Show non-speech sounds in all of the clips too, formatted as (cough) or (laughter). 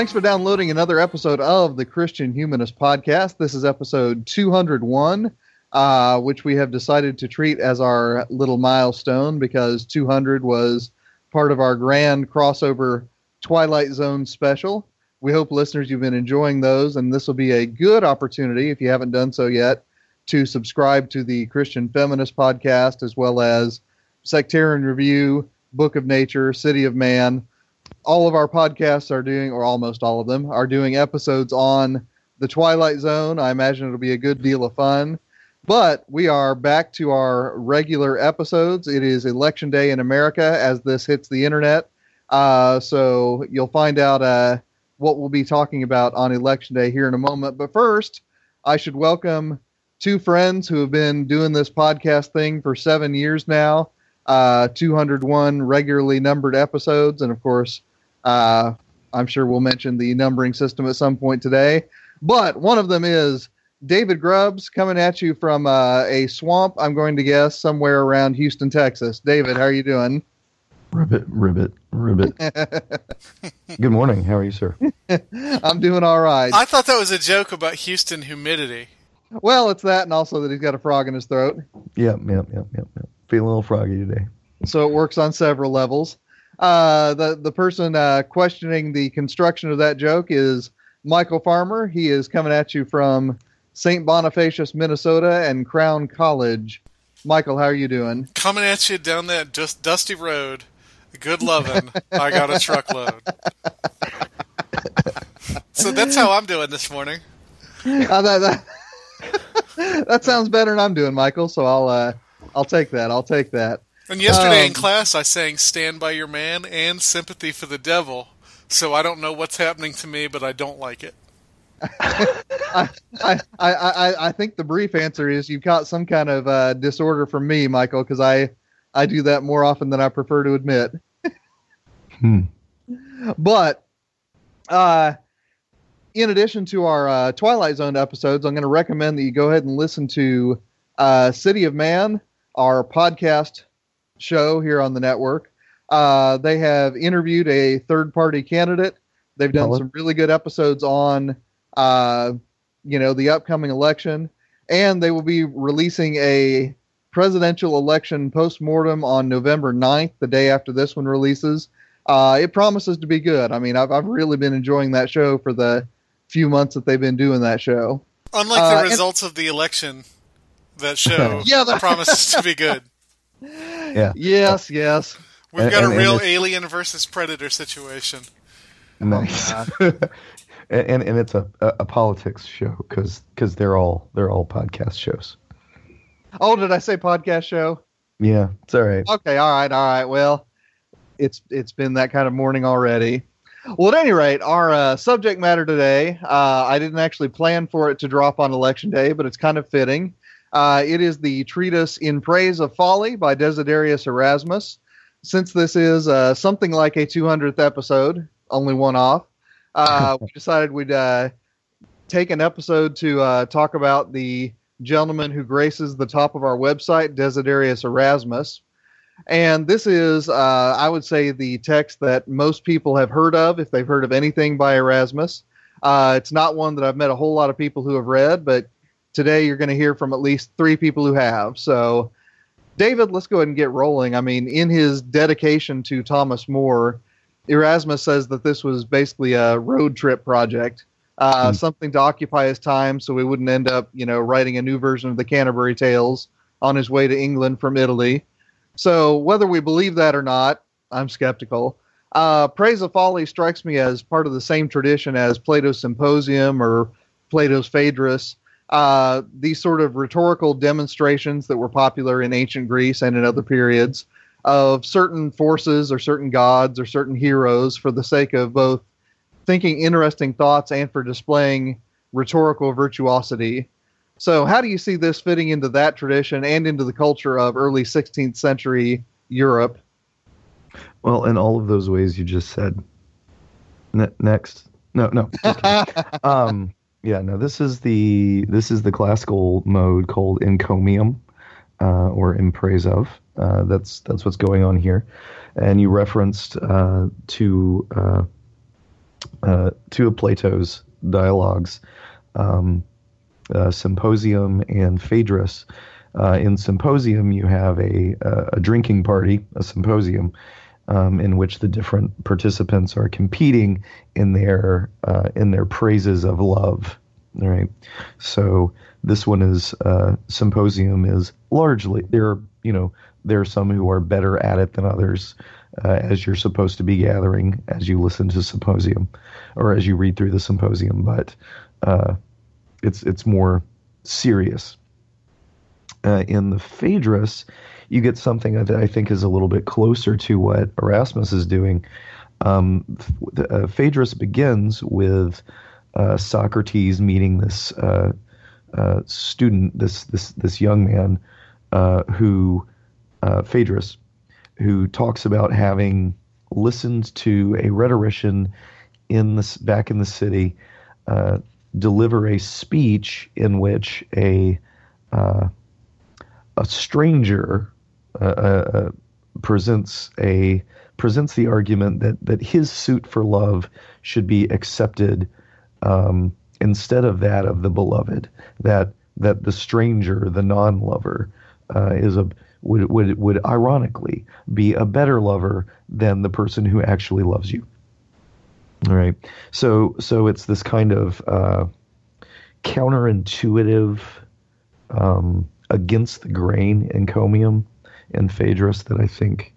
Thanks for downloading another episode of the Christian Humanist Podcast. This is episode 201, uh, which we have decided to treat as our little milestone because 200 was part of our grand crossover Twilight Zone special. We hope listeners you've been enjoying those, and this will be a good opportunity, if you haven't done so yet, to subscribe to the Christian Feminist Podcast as well as Sectarian Review, Book of Nature, City of Man all of our podcasts are doing, or almost all of them, are doing episodes on the Twilight Zone. I imagine it'll be a good deal of fun. But we are back to our regular episodes. It is Election Day in America as this hits the internet. Uh, so you'll find out uh, what we'll be talking about on Election Day here in a moment. But first, I should welcome two friends who have been doing this podcast thing for seven years now. Uh, 201 regularly numbered episodes, and of course, uh, I'm sure we'll mention the numbering system at some point today. But one of them is David Grubbs coming at you from uh, a swamp, I'm going to guess, somewhere around Houston, Texas. David, how are you doing? Ribbit, ribbit, ribbit. (laughs) Good morning. How are you, sir? (laughs) I'm doing all right. I thought that was a joke about Houston humidity. Well, it's that, and also that he's got a frog in his throat. Yep, yep, yep, yep, yep. Feeling a little froggy today. so it works on several levels. Uh, the the person uh, questioning the construction of that joke is Michial Farmer. He is coming at you from St. Bonifacius, Minnesota, and Crown College. Michial, how are you doing? Coming at you down that just dusty road. Good lovin'. I got a truckload. so that's how I'm doing this morning. Uh, that, that, (laughs) that sounds better than I'm doing, Michial. So I'll uh, I'll take that. I'll take that. And yesterday in Um, class, I sang "Stand by Your Man" and "Sympathy for the Devil." So I don't know what's happening to me, but I don't like it. (laughs) I, I, I, I, I think the brief answer is you've got some kind of uh, disorder from me, Michial, because I, I do that more often than I prefer to admit. (laughs) Hmm. But uh, in addition to our uh, Twilight Zone episodes, I'm going to recommend that you go ahead and listen to uh, City of Man, our podcast show here on the network. Uh, they have interviewed a third party candidate. They've done some really good episodes on, uh, you know, the upcoming election, and they will be releasing a presidential election postmortem on November 9th, the day after this one releases. Uh, it promises to be good. I mean, I've, I've really been enjoying that show for the few months that they've been doing that show. Unlike Uh, the and- results of the election, that show (laughs) Yeah, that- promises to be good. Yeah. Yes, yes. We've And- got and- a and real it's- alien versus predator situation. Nice. (laughs) and, and and it's a a, a politics show because they're all they're all podcast shows. Oh, did I say podcast show? Yeah, it's all right. Okay, all right, all right. Well, it's it's been that kind of morning already. Well, at any rate, our uh, subject matter today, uh, I didn't actually plan for it to drop on election day, but it's kind of fitting. Uh, it is the treatise In Praise of Folly by Desiderius Erasmus. Since this is uh, something like a 200th episode, only one off, uh, (laughs) we decided we'd uh, take an episode to uh, talk about the gentleman who graces the top of our website, Desiderius Erasmus. And this is, uh, I would say, the text that most people have heard of if they've heard of anything by Erasmus. Uh, it's not one that I've met a whole lot of people who have read, but today you're going to hear from at least three people who have. So, David, let's go ahead and get rolling. I mean, in his dedication to Thomas More, Erasmus says that this was basically a road trip project, uh, Hmm. something to occupy his time so he wouldn't end up, you know, writing a new version of the Canterbury Tales on his way to England from Italy. So, whether we believe that or not, I'm skeptical. Uh, Praise of Folly strikes me as part of the same tradition as Plato's Symposium or Plato's Phaedrus. Uh, these sort of rhetorical demonstrations that were popular in ancient Greece and in other periods of certain forces or certain gods or certain heroes for the sake of both thinking interesting thoughts and for displaying rhetorical virtuosity. So, how do you see this fitting into that tradition and into the culture of early 16th century Europe? Well, in all of those ways you just said. Ne- next, no, no. (laughs) um, yeah, no. This is the this is the classical mode called encomium, uh, or in praise of. Uh, that's that's what's going on here, and you referenced uh, to uh, uh, two of Plato's dialogues, um, uh, Symposium and Phaedrus. In Symposium, you have a, a drinking party, a symposium, um, in which the different participants are competing in their uh, in their praises of love. Right, so this one is uh, Symposium is largely there. Are, you know, there are some who are better at it than others, uh, as you're supposed to be gathering as you listen to Symposium, or as you read through the Symposium. But uh, it's it's more serious. Uh, in the Phaedrus, you get something that I think is a little bit closer to what Erasmus is doing. Um, uh, Phaedrus begins with uh, Socrates meeting this uh, uh, student, this this this young man, uh, who Phaedrus, who talks about having listened to a rhetorician in this back in the city deliver a speech in which a a stranger uh, uh, presents a presents the argument that that his suit for love should be accepted um, instead of that of the beloved. That that the stranger, the non-lover, uh, is a would would would ironically be a better lover than the person who actually loves you. All right. So so it's this kind of uh, counterintuitive, um, against the grain encomium and Phaedrus that I think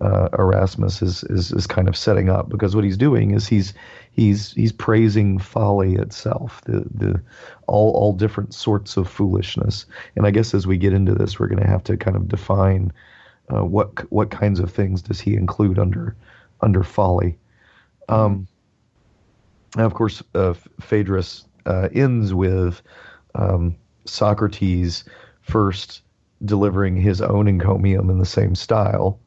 uh, Erasmus is, is is kind of setting up because what he's doing is he's he's he's praising folly itself, the the all all different sorts of foolishness. And I guess as we get into this, we're going to have to kind of define uh, what what kinds of things does he include under under folly. Um, now, of course, uh, Phaedrus uh, ends with um, Socrates first delivering his own encomium in the same style,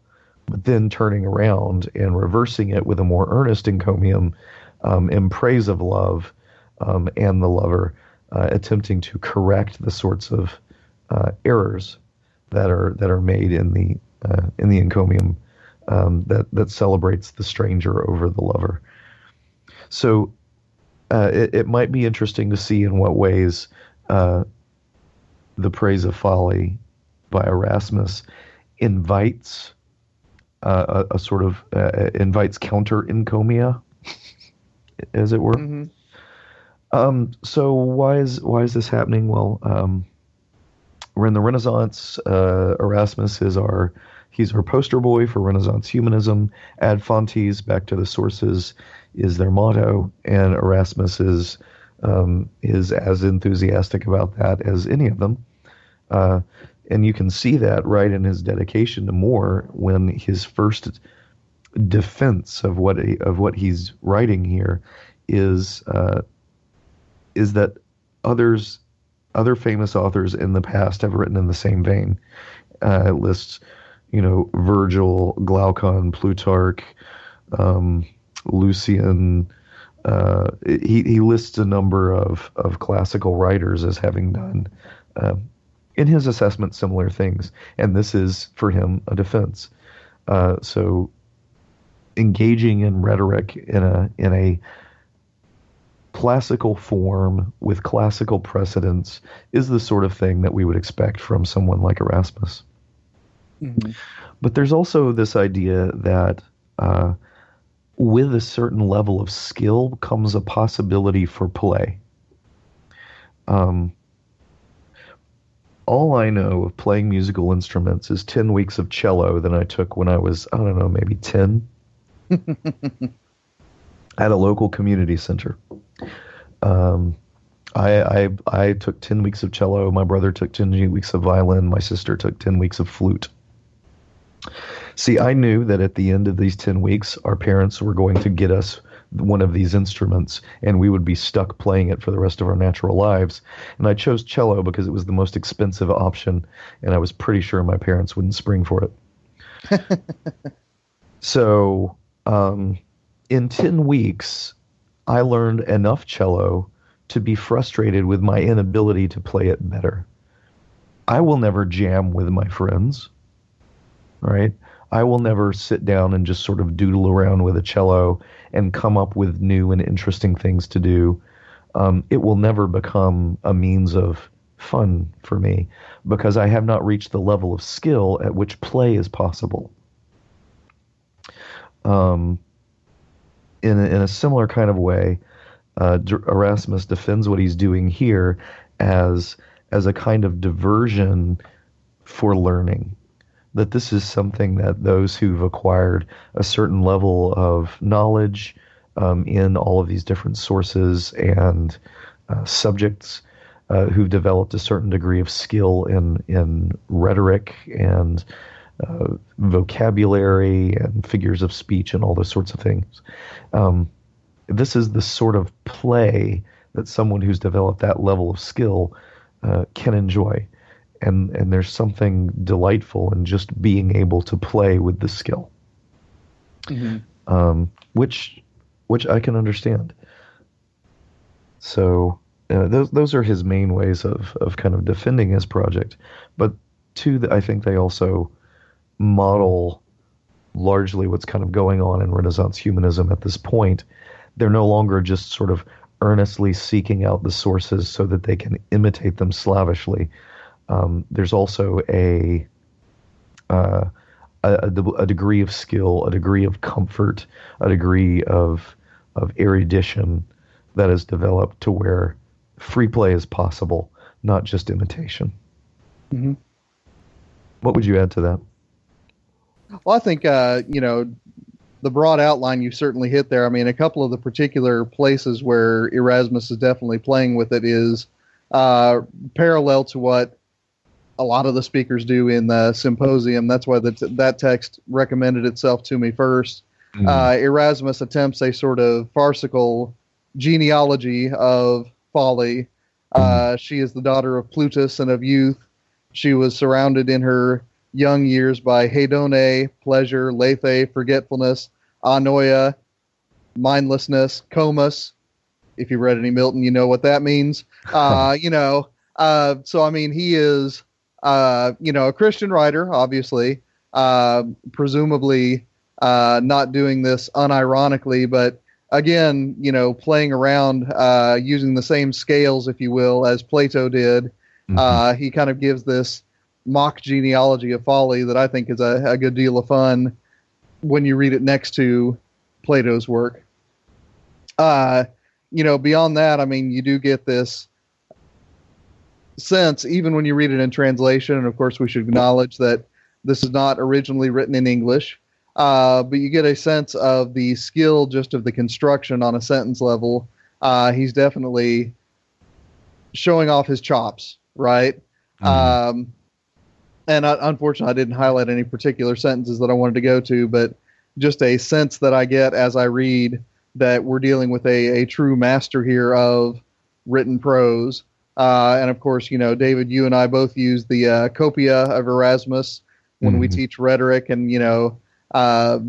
but then turning around and reversing it with a more earnest encomium um, in praise of love um, and the lover, uh, attempting to correct the sorts of uh, errors that are that are made in the uh, in the encomium um, that that celebrates the stranger over the lover. So uh, it, it might be interesting to see in what ways uh, the praise of folly by Erasmus invites uh, a, a, sort of uh, invites counter encomia, as it were. Mm-hmm. Um, so why is why is this happening? Well, um, we're in the Renaissance. Uh, Erasmus is our he's our poster boy for Renaissance humanism. Ad fontes, back to the sources, is their motto, and Erasmus is um, is as enthusiastic about that as any of them. Uh, and you can see that right in his dedication to More when his first defense of what he, of what he's writing here is uh, is that others other famous authors in the past have written in the same vein. Uh, lists, you know, Virgil, Glaucon, Plutarch, um, Lucian. Uh, he he lists a number of of classical writers as having done uh, in his assessment similar things, and this is for him a defense. Uh, so, engaging in rhetoric in a in a classical form with classical precedents is the sort of thing that we would expect from someone like Erasmus. Mm-hmm. But there's also this idea that uh, with a certain level of skill comes a possibility for play. Um, all I know of playing musical instruments is 10 weeks of cello that I took when I was, I don't know, maybe 10 (laughs) at a local community center. Um, I, I, I took 10 weeks of cello. My brother took 10 weeks of violin. My sister took 10 weeks of flute. See, I knew that at the end of these 10 weeks, our parents were going to get us one of these instruments and we would be stuck playing it for the rest of our natural lives. And I chose cello because it was the most expensive option and I was pretty sure my parents wouldn't spring for it. (laughs) so, um, in 10 weeks, I learned enough cello to be frustrated with my inability to play it better. I will never jam with my friends, right? I will never sit down and just sort of doodle around with a cello and come up with new and interesting things to do. Um, it will never become a means of fun for me because I have not reached the level of skill at which play is possible. Um, in a, in a similar kind of way, uh, Erasmus defends what he's doing here as as a kind of diversion for learning. That this is something that those who've acquired a certain level of knowledge um, in all of these different sources and uh, subjects, uh, who've developed a certain degree of skill in in rhetoric and uh, vocabulary and figures of speech and all those sorts of things. Um, this is the sort of play that someone who's developed that level of skill uh, can enjoy. And, and there's something delightful in just being able to play with the skill, um, which which I can understand. So uh, those those are his main ways of of kind of defending his project, but two, I think they also model largely what's kind of going on in Renaissance humanism at this point. They're no longer just sort of earnestly seeking out the sources so that they can imitate them slavishly. Um, there's also a, uh, a a degree of skill, a degree of comfort, a degree of of erudition that is developed to where free play is possible, not just imitation. Mhm. What would you add to that? Well, I think uh, you know the broad outline you certainly hit there. I mean, a couple of the particular places where Erasmus is definitely playing with it is uh, parallel to what a lot of the speakers do in the symposium. That's why the t- that text recommended itself to me 1st Uh, Erasmus attempts a sort of farcical genealogy of folly. Uh, she is the daughter of Plutus and of youth. She was surrounded in her young years by hedone, pleasure, lethe, forgetfulness, anoia, mindlessness, comus. If you read any Milton, you know what that means. (laughs) Uh, you know, uh, so I mean, he is, uh, you know, a Christian writer, obviously, uh, presumably uh, not doing this unironically, but again, you know, playing around uh, using the same scales, if you will, as Plato did. Uh, he kind of gives this mock genealogy of folly that I think is a, a good deal of fun when you read it next to Plato's work. Uh, you know, beyond that, I mean, you do get this sense, even when you read it in translation, and of course, we should acknowledge that this is not originally written in English, uh, but you get a sense of the skill just of the construction on a sentence level. Uh, he's definitely showing off his chops, right? Um, and I, unfortunately, I didn't highlight any particular sentences that I wanted to go to, but just a sense that I get as I read that we're dealing with a, a true master here of written prose. Uh, and of course, you know, David, you and I both use the uh, copia of Erasmus when we Mhm. teach rhetoric, and you know, uh,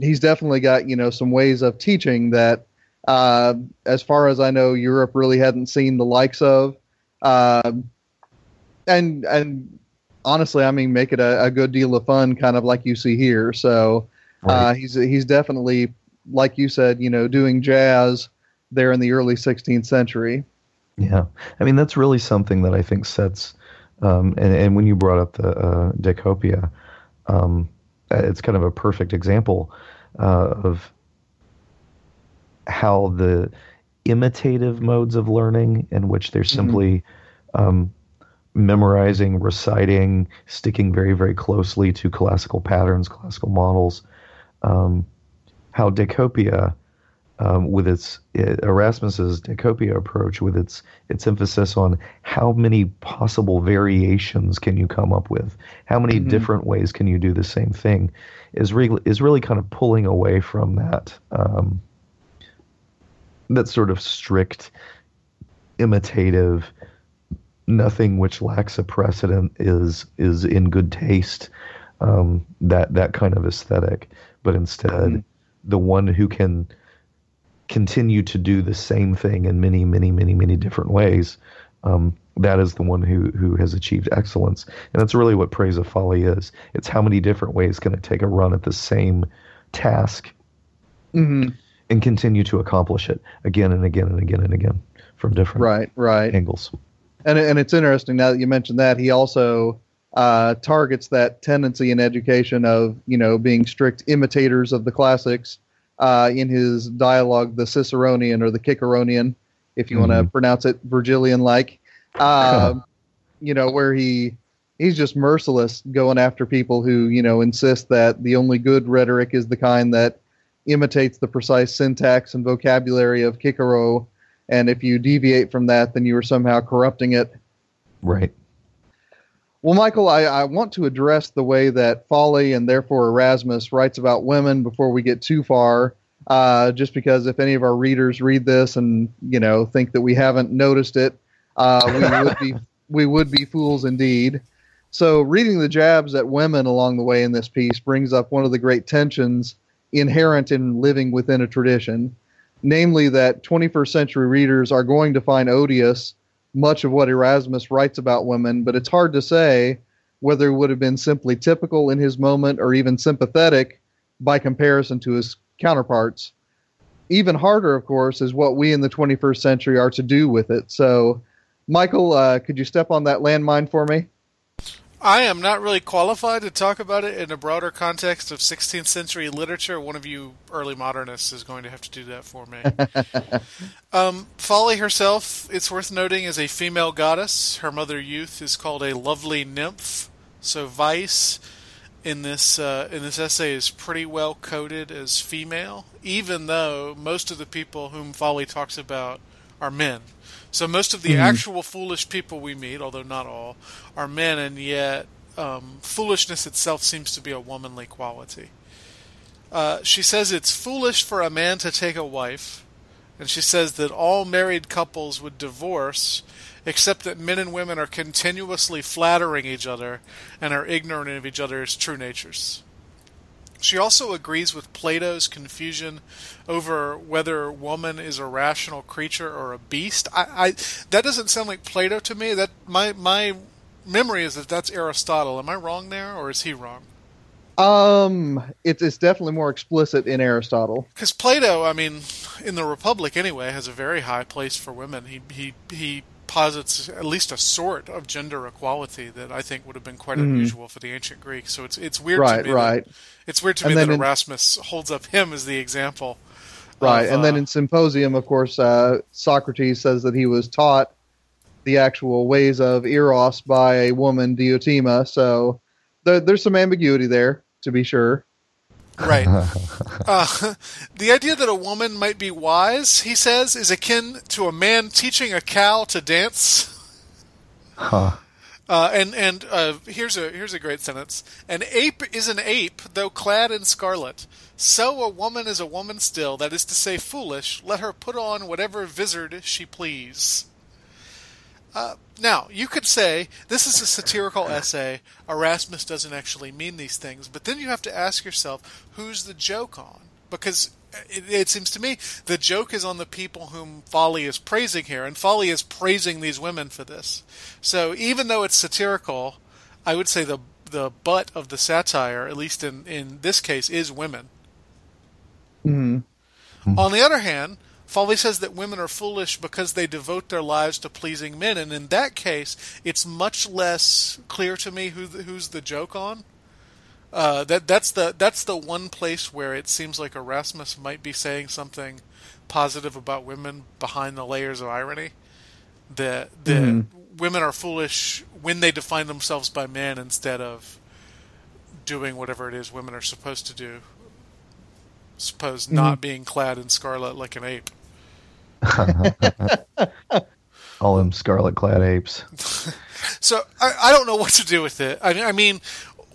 he's definitely got you know some ways of teaching that, uh, as far as I know, Europe really hadn't seen the likes of. Um and and honestly, I mean, make it a, a good deal of fun, kind of like you see here. So uh, Right. he's he's definitely, like you said, you know, doing jazz there in the early 16th century. Yeah, I mean that's really something that I think sets. Um, and and when you brought up the uh, De Copia, um, it's kind of a perfect example uh, of how the imitative modes of learning, in which they're simply um, memorizing, reciting, sticking very, very closely to classical patterns, classical models. Um, how De Copia, um, with its uh, Erasmus's De Copia approach, with its its emphasis on how many possible variations can you come up with, how many Mhm. different ways can you do the same thing, is really is really kind of pulling away from that um, that sort of strict, imitative, nothing which lacks a precedent is is in good taste. Um, that that kind of aesthetic, but instead, Mhm. the one who can continue to do the same thing in many, many, many, many different ways. Um, that is the one who who has achieved excellence, and that's really what praise of folly is. It's how many different ways can it take a run at the same task hmm and continue to accomplish it again and again and again and again from different Right, right. angles. And and it's interesting now that you mentioned that he also uh, targets that tendency in education of you know being strict imitators of the classics uh, in his dialogue, the Ciceronian or the Ciceronian, if you want to pronounce it Virgilian like. Um, (laughs) you know where he he's just merciless going after people who you know insist that the only good rhetoric is the kind that imitates the precise syntax and vocabulary of Cicero and if you deviate from that, then you are somehow corrupting it. Right. Well, Michial, I, I want to address the way that Folly and therefore Erasmus writes about women before we get too far. Uh, just because if any of our readers read this and you know think that we haven't noticed it, uh, we would be (laughs) we would be fools indeed. So, reading the jabs at women along the way in this piece brings up one of the great tensions inherent in living within a tradition, namely that 21st century readers are going to find odious much of what Erasmus writes about women, but it's hard to say whether it would have been simply typical in his moment or even sympathetic by comparison to his counterparts. Even harder, of course, is what we in the 21st century are to do with it. So, Michial, uh, could you step on that landmine for me? I am not really qualified to talk about it in a broader context of 16th century literature. One of you early modernists is going to have to do that for me. (laughs) um, Folly herself, it's worth noting, is a female goddess. Her mother youth is called a lovely nymph. So Vice in this uh, in this essay is pretty well coded as female, even though most of the people whom Folly talks about are men. So most of the actual foolish people we meet, although not all, are men, and yet um, foolishness itself seems to be a womanly quality. Uh, she says it's foolish for a man to take a wife, and she says that all married couples would divorce, except that men and women are continuously flattering each other and are ignorant of each other's true natures. She also agrees with Plato's confusion over whether woman is a rational creature or a beast. I, I that doesn't sound like Plato to me. That my my memory is that that's Aristotle. Am I wrong there, or is he wrong? Um, it's it's definitely more explicit in Aristotle. Because Plato, I mean, in the Republic anyway, has a very high place for women. He he he posits at least a sort of gender equality that I think would have been quite unusual for the ancient Greeks. So it's it's weird Right, to me. right. That, it's weird to And me that in- Erasmus holds up him as the example. Right, of, and then uh, in Symposium, of course, uh, Socrates says that he was taught the actual ways of Eros by a woman, Diotima. So there, there's some ambiguity there, to be sure. Right. (laughs) uh, the idea that a woman might be wise, he says, is akin to a man teaching a cow to dance. Huh. Uh, and and uh, here's a here's a great sentence: An ape is an ape, though clad in scarlet. So a woman is a woman still. That is to say, foolish. Let her put on whatever vizard she please. Uh, now, you could say this is a satirical essay. Erasmus doesn't actually mean these things, but then you have to ask yourself, who's the joke on? Because it, it seems to me the joke is on the people whom Folly is praising here, and Folly is praising these women for this. So even though it's satirical, I would say the the butt of the satire, at least in, in this case, is women. Mhm. On the other hand, Folly says that women are foolish because they devote their lives to pleasing men, and in that case, it's much less clear to me who the, who's the joke on. Uh, that that's the that's the one place where it seems like Erasmus might be saying something positive about women behind the layers of irony. That that Mhm. women are foolish when they define themselves by men instead of doing whatever it is women are supposed to do. Suppose not mm-hmm. being clad in scarlet like an ape. (laughs) All them scarlet clad apes. (laughs) So I, I don't know what to do with it. I, I mean,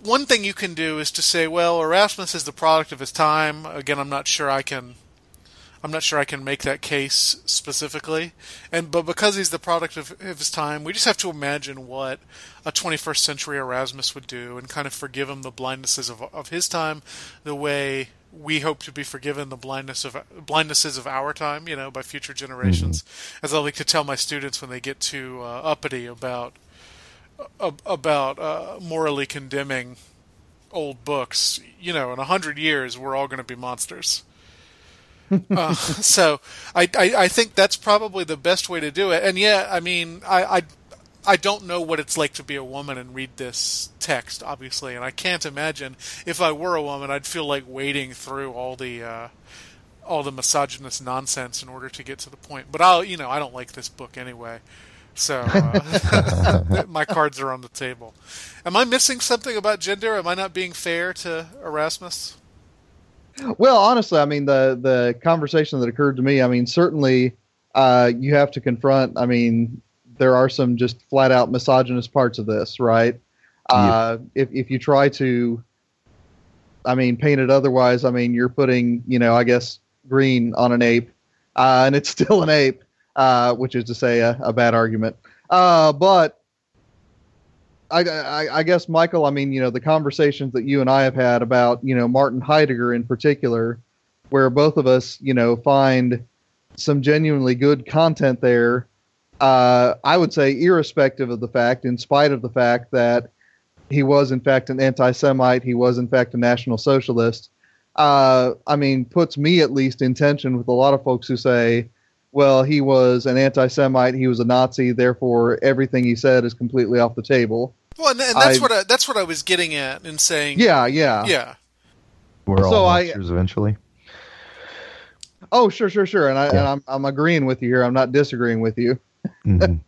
one thing you can do is to say, well, Erasmus is the product of his time. Again, I'm not sure I can. I'm not sure I can make that case specifically, and but because he's the product of, of his time, we just have to imagine what a 21st century Erasmus would do, and kind of forgive him the blindnesses of, of his time, the way we hope to be forgiven the blindness of blindnesses of our time, you know, by future generations. As I like to tell my students when they get too uh, uppity about ab- about uh, morally condemning old books. You know, in a hundred years, we're all going to be monsters. (laughs) uh, so I, I I think that's probably the best way to do it. And yeah, I mean, I, I I don't know what it's like to be a woman and read this text, obviously, and I can't imagine if I were a woman, I'd feel like wading through all the uh, all the misogynist nonsense in order to get to the point. But I'll, you know, I don't like this book anyway, so uh, (laughs) my cards are on the table. Am I missing something about gender? Am I not being fair to Erasmus? Well, honestly, I mean the the conversation that occurred to me. I mean, certainly uh, you have to confront. I mean, there are some just flat out misogynist parts of this, right? Uh, if if you try to, I mean, paint it otherwise, I mean, you're putting, you know, I guess green on an ape, uh, and it's (laughs) still an ape, uh, which is to say a, a bad argument. Uh, but I, I, I guess Michial, I mean, you know, the conversations that you and I have had about, you know, Martin Heidegger in particular, where both of us, you know, find some genuinely good content there. Uh, I would say, irrespective of the fact, in spite of the fact that he was in fact an anti-Semite, he was in fact a National Socialist. Uh, I mean, puts me at least in tension with a lot of folks who say, well, he was an anti-Semite, he was a Nazi, therefore everything he said is completely off the table. Well, and, and that's I- what I, that's what I was getting at in saying. Yeah, yeah. yeah. We're all So I- eventually. Oh, sure, sure, sure. And I and I'm I'm agreeing with you here. I'm not disagreeing with you. Mhm.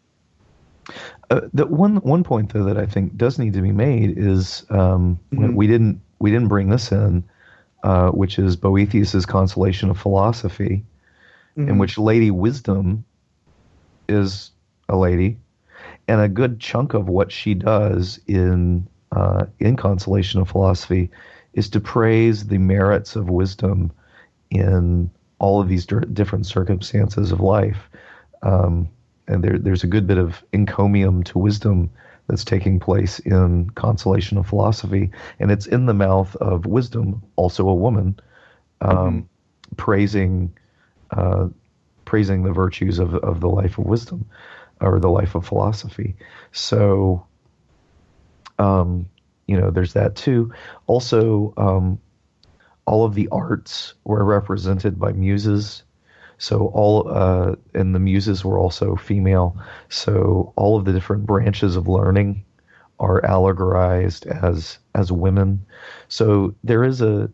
Uh, the one one point though that I think does need to be made is um, we- Mhm. we didn't we didn't bring this in, uh, which is Boethius's Consolation of Philosophy, in Mhm. which Lady Wisdom is a lady, and a good chunk of what she does in uh, in Consolation of Philosophy is to praise the merits of wisdom in all of these different circumstances of life. Um, and there, there's a good bit of encomium to wisdom that's taking place in Consolation of Philosophy, and it's in the mouth of wisdom, also a woman, um, praising uh, praising the virtues of, of the life of wisdom or the life of philosophy. So, um, you know, there's that too. Also, um, all of the arts were represented by muses. So all uh, and the muses were also female. So all of the different branches of learning are allegorized as as women. So there is a,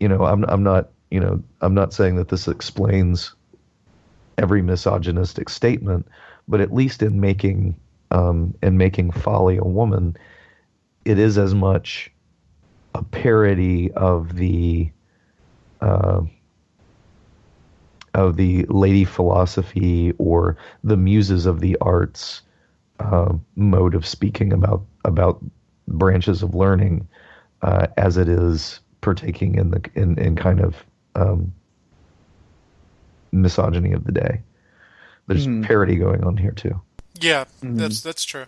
you know, I'm I'm not you know I'm not saying that this explains every misogynistic statement, but at least in making um, in making folly a woman, it is as much a parody of the uh, of the lady philosophy or the muses of the arts uh, mode of speaking about about branches of learning uh, as it is partaking in the in, in kind of um, misogyny of the day. There's Mhm. parody going on here too. Yeah, Mhm. that's that's true.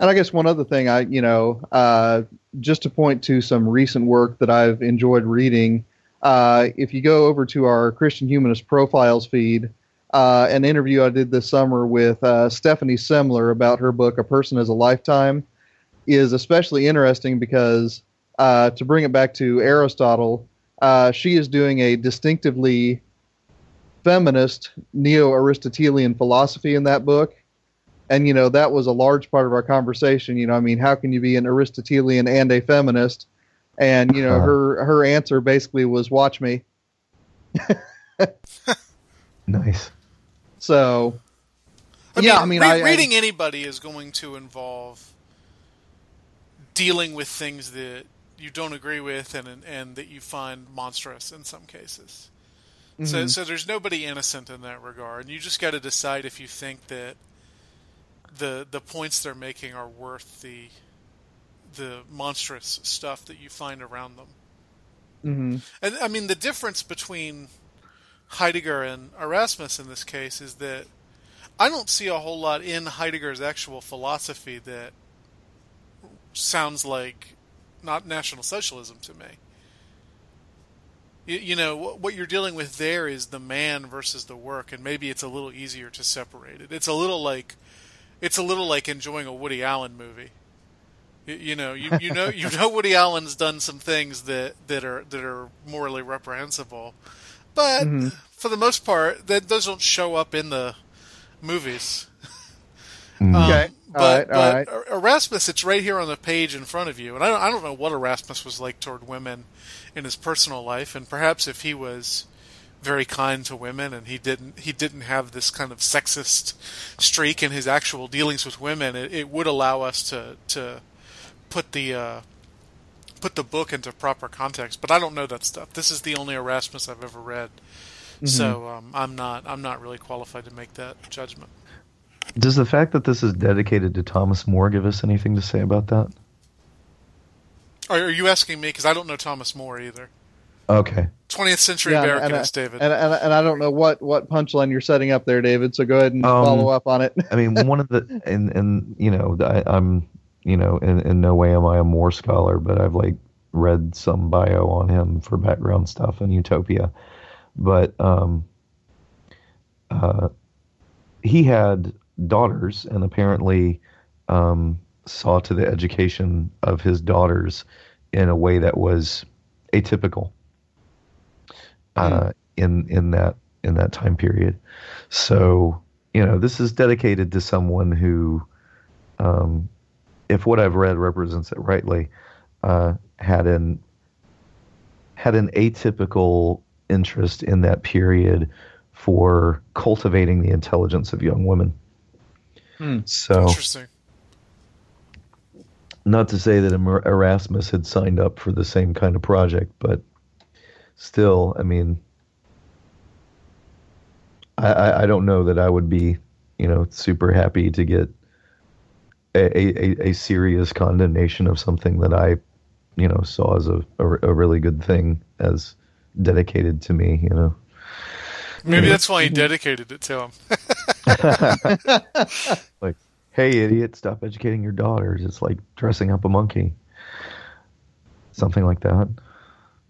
And I guess one other thing, I you know, uh, just to point to some recent work that I've enjoyed reading. Uh, if you go over to our Christian Humanist Profiles feed, uh, an interview I did this summer with uh, Stephanie Semler about her book "A Person as a Lifetime" is especially interesting because uh, to bring it back to Aristotle, uh, she is doing a distinctively feminist neo-Aristotelian philosophy in that book. And you know that was a large part of our conversation. You know i mean how can you be an aristotelian and a feminist and you know Uh-huh. her her answer basically was watch me (laughs) Nice. so I Yeah, mean, I mean, re- I- I- reading anybody is going to involve dealing with things that you don't agree with and and that you find monstrous in some cases. So, so there's nobody innocent in that regard. You just got to decide if you think that the the points they're making are worth the the monstrous stuff that you find around them. hmm And I mean, the difference between Heidegger and Erasmus in this case is that I don't see a whole lot in Heidegger's actual philosophy that sounds like not National Socialism to me. You, you know, what, what you're dealing with there is the man versus the work, and maybe it's a little easier to separate it. It's a little like, it's a little like enjoying a Woody Allen movie. You, you know, you, you know, you know, Woody Allen's done some things that, that are that are morally reprehensible, but Mhm. for the most part, that those don't show up in the movies. Mm. Um, Okay. But, All right, all right. but Erasmus, it's right here on the page in front of you, and I don't, I don't know what Erasmus was like toward women in his personal life, and perhaps if he was very kind to women and he didn't he didn't have this kind of sexist streak in his actual dealings with women, it, it would allow us to to put the uh, put the book into proper context. But I don't know that stuff. This is the only Erasmus I've ever read, so um, I'm not I'm not really qualified to make that judgment. Does the fact that this is dedicated to Thomas More give us anything to say about that? Are, are you asking me? Because I don't know Thomas More either. Okay. 20th century Yeah, and- Americanist, and, David. And, and and I don't know what what punchline you're setting up there, David. So go ahead and Um, follow up on it. I mean, (laughs) one of the and and you know, I, I'm you know, in, in no way am I a More scholar, but I've like read some bio on him for background stuff in Utopia, but um, uh, he had daughters and apparently um, saw to the education of his daughters in a way that was atypical uh, in in that in that time period. So you know, this is dedicated to someone who, um, if what I've read represents it rightly, uh, had an had an atypical interest in that period for cultivating the intelligence of young women. Hmm. So, Interesting. not to say that Erasmus had signed up for the same kind of project, but still, I mean, I, I, I don't know that I would be, you know, super happy to get a, a, a serious condemnation of something that I, you know, saw as a, a, a really good thing as dedicated to me, you know. Maybe that's why he dedicated it to him. (laughs) like, hey, idiot, stop educating your daughters. It's like dressing up a monkey. Something like that.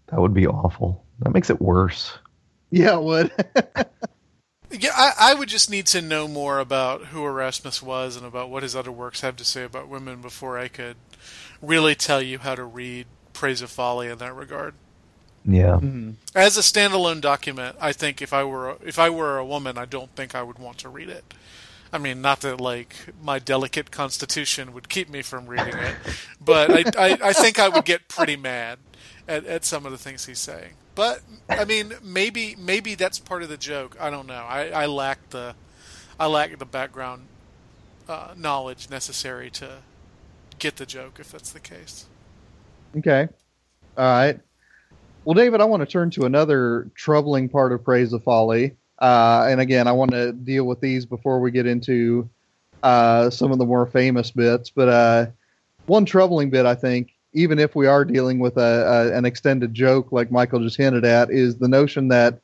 That would be awful. That makes it worse. yeah, it would. (laughs) Yeah, I, I would just need to know more about who Erasmus was and about what his other works have to say about women before I could really tell you how to read Praise of Folly in that regard. Yeah. Mhm. As a standalone document, I think if I were a, if I were a woman, I don't think I would want to read it. I mean, not that like my delicate constitution would keep me from reading it, but I, I, I think I would get pretty mad at, at some of the things he's saying. But I mean, maybe maybe that's part of the joke. I don't know. I, I lack the I lack the background uh, knowledge necessary to get the joke if that's the case. Okay. All right. Well, David, I want to turn to another troubling part of Praise of Folly. Uh, and again, I want to deal with these before we get into uh, some of the more famous bits. But uh, one troubling bit, I think, even if we are dealing with a, a, an extended joke like Michial just hinted at, is the notion that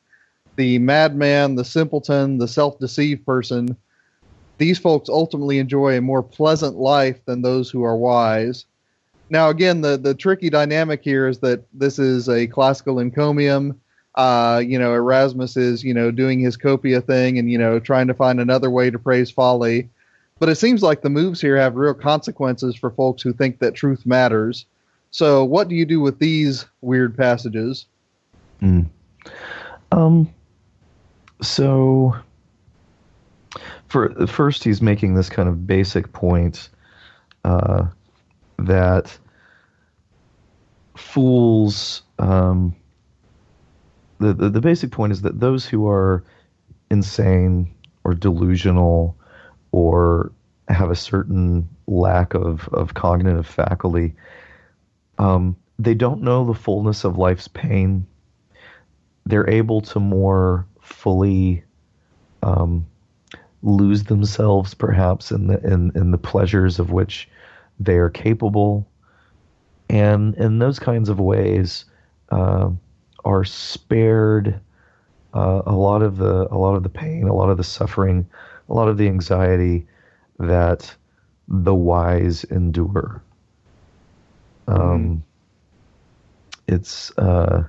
the madman, the simpleton, the self deceived person, these folks ultimately enjoy a more pleasant life than those who are wise. Now, again, the the tricky dynamic here is that this is a classical encomium. Uh, you know, Erasmus is you know doing his copia thing and you know trying to find another way to praise folly. But it seems like the moves here have real consequences for folks who think that truth matters. So, what do you do with these weird passages? Mm. Um. So, for first, he's making this kind of basic point uh, that fools. Um, the, the the basic point is that those who are insane or delusional or have a certain lack of, of cognitive faculty, um, they don't know the fullness of life's pain. They're able to more fully um, lose themselves, perhaps, in the in, in the pleasures of which they are capable, and in those kinds of ways, uh, are spared uh, a lot of the a lot of the pain, a lot of the suffering, a lot of the anxiety that the wise endure. Um, It's uh,